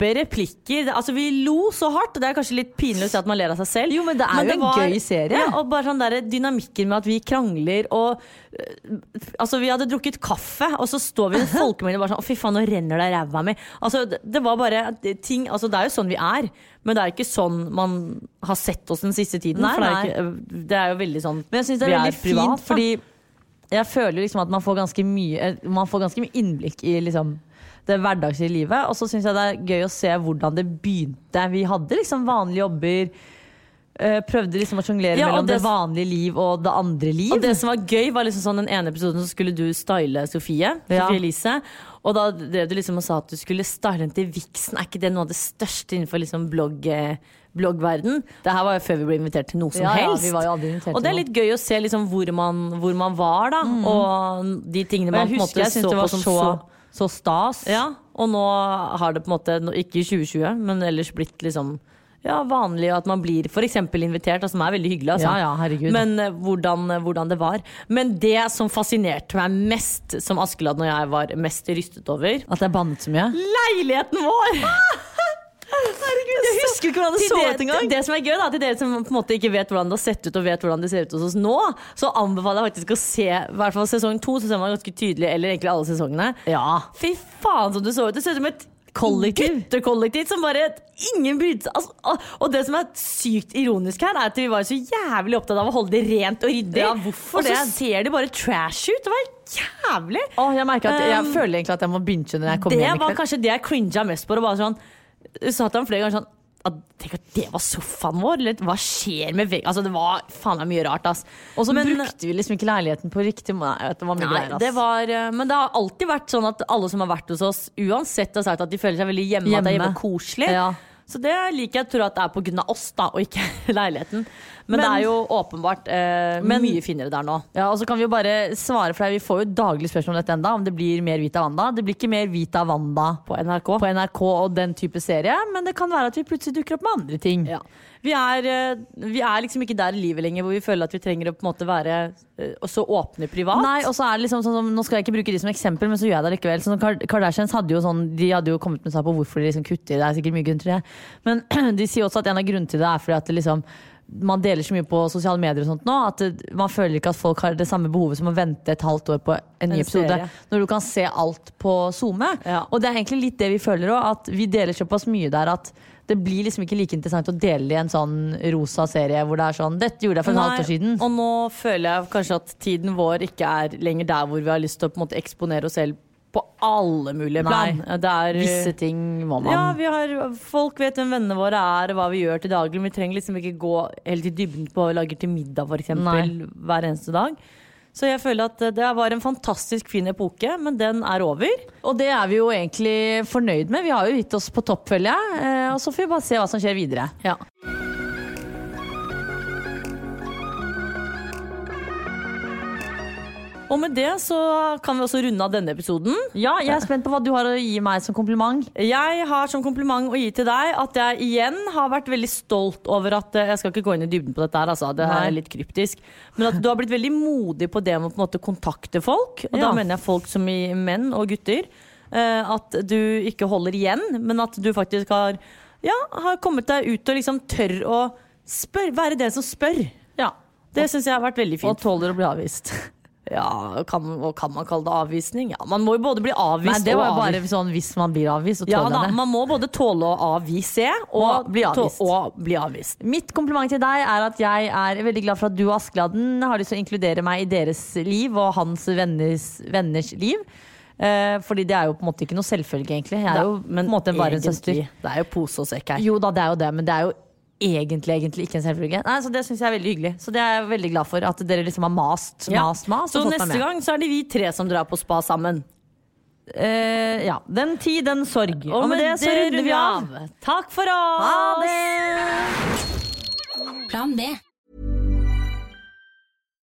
kjappe replikker. Altså Vi lo så hardt, det er kanskje litt pinlig å si at man ler av seg selv. Jo, men det er jo en gøy serie. Ja, og bare sånn der Dynamikken med at vi krangler og øh, Altså, vi hadde drukket kaffe, og så står vi i en <laughs> folkemengde og bare sånn Å, fy faen, nå renner det av ræva mi. Altså, det, det var bare ting Altså, det er jo sånn vi er, men det er ikke sånn man har sett oss den siste tiden. Nei, det er, ikke, det er jo veldig sånn Men jeg syns det er veldig privat, fint, fordi jeg føler liksom at man får ganske mye Man får ganske mye innblikk i liksom det hverdagslige livet. Og så syns jeg det er gøy å se hvordan det begynte. Vi hadde liksom vanlige jobber. eh, Prøvde liksom å sjonglere Ja, mellom det, det- vanlige liv og det andre liv. Og det som var gøy, var liksom sånn den ene episoden så skulle du style Sofie. Ja. Sofie Elise. Og da drev du liksom og sa at du skulle style henne til Vixen. Er ikke det noe av det største innenfor liksom blogg, eh, bloggverden? Det her var jo før vi ble invitert til noe som Ja, ja, helst. invitert og det er litt gøy å se liksom hvor, man, hvor man var, da. Og de tingene Og man på en måte jeg så det på var som så, så så stas. ja, og nå har det på en måte, ikke i 2020, men ellers blitt liksom ja, vanlig at man blir f.eks. invitert, og som er veldig hyggelig. Altså. Ja, ja, herregud. Men eh, hvordan, eh, hvordan det var. Men det som fascinerte meg mest, som Askeladden og jeg var mest rystet over At jeg bannet så mye. Leiligheten vår! Herregud, jeg husker ikke hvordan det så det- ut engang. Det som er gøy, da, til dere som på en måte ikke vet hvordan det har sett ut, og vet hvordan det ser ut hos oss nå, så anbefaler jeg faktisk å se i hvert fall sesong to. Så ser man ganske tydelig, eller egentlig alle sesongene. Ja. Fy faen som du så ut! Det ser ut som et Kollektiv. guttekollektiv som bare ingen brydde seg altså, og- Og det som er sykt ironisk her, er at vi var så jævlig opptatt av å holde det rent og ryddig. Ja, og så ser de bare trash ut. Det var jævlig. Åh, jeg jeg Um, føler egentlig at jeg må binge når jeg kommer Det hjem i var kanskje det jeg cringa mest på. Det var sånn, sa til ham flere ganger sånn Tenk at det var sofaen vår! Eller hva skjer med veggen? Altså, det var faen meg mye rart, ass. Og så Men- brukte vi liksom ikke leiligheten på riktig måte. Det var mye Nei, greier, var, eh, men det har alltid vært sånn at alle som har vært hos oss, uansett har sagt at de føler seg veldig hjemme, at det er Hjemme. hjemme koselig. Ja. Så det liker jeg. tror at det er av oss, da, og ikke <laughs> leiligheten. Men, det er jo åpenbart eh, Men- mye finere der nå. Ja, og så kan Vi jo bare svare for deg, vi får jo daglig spørsmål om dette enda, om det blir mer Vita Wanda. Det blir ikke mer Vita Wanda På NRK. på NRK og den type serie, men det kan være at vi plutselig dukker opp med andre ting. Ja. Vi, er, eh, vi er liksom ikke der i livet lenger hvor vi føler at vi trenger å på en måte være eh, så åpne privat. Nei, og så er det liksom sånn som, Nå skal jeg ikke bruke de som eksempel, men så gjør jeg det likevel. Sånn, Kardashians hadde jo sånn De hadde jo kommet med seg på hvorfor de liksom kutter. Det er sikkert mye grunn til det. Men <clears throat> de sier også at en av grunnene til det er fordi at det liksom man deler så mye på sosiale medier og sånt nå at det, man føler ikke at folk har det samme behovet som å vente et halvt år på en ny En episode. Når du kan se alt på SoMe. Ja. Og det er egentlig litt det vi føler òg, at vi deler såpass mye der at det blir liksom ikke like interessant å dele i en sånn rosa serie hvor det er sånn Dette gjorde jeg for et halvt år siden. Og nå føler jeg kanskje at tiden vår ikke er lenger der hvor vi har lyst til å på en måte eksponere oss selv på alle mulige Nei. Det er, Visse ting må man. Ja, vi har, folk vet hvem vennene våre er og hva vi gjør til daglig. Men vi trenger liksom ikke gå helt i dybden på hva vi lager til middag for eksempel, hver eneste dag. Så jeg føler at det var en fantastisk fin epoke, men den er over. Og det er vi jo egentlig fornøyd med. Vi har jo gitt oss på topp, føler jeg. Eh, Og så får vi bare se hva som skjer videre. Ja. Og med det så kan vi også runde av denne episoden. Ja, jeg er spent på hva du har å gi meg som kompliment. Jeg har som kompliment å gi til deg at jeg igjen har vært veldig stolt over at eh, Jeg skal ikke gå inn i dybden på dette, her, altså, det her er litt kryptisk. Men at du har blitt veldig modig på det med å på en måte kontakte folk. Og Ja. da mener jeg folk som i menn og gutter. eh, At du ikke holder igjen, men at du faktisk har, ja, har kommet deg ut og liksom tør å spør, være den som spør. Ja. Det syns jeg har vært veldig fint. Og tåler å bli avvist. Ja, kan, og kan man kalle det avvisning? Ja, Man må jo både bli avvist Nei, det var og jo bare avvist. sånn hvis man blir avvist, så Ja da, jeg det. man må både tåle å avvise og, Og bli tå- avvist. og bli avvist. Mitt kompliment til deg er at jeg er veldig glad for at du og Askeladden har lyst til å inkludere meg i deres liv og hans venners, venners liv. Eh, fordi det er jo på en måte ikke noe selvfølge, egentlig. Jeg er jo på en måte bare en søster. Det er jo pose og sekk her. Jo da, det er jo det, men det er jo egentlig, egentlig ikke en selvfølge. Nei, så Det syns jeg er veldig hyggelig. Så det er jeg veldig glad for. At dere liksom har mast, Ja. mast, mast. Så og fått meg neste med. gang så er det vi tre som drar på spa sammen. Eh, ja. Den tid, den sorg. Og, med det så runder vi av. Takk for oss! Ha det! Plan B.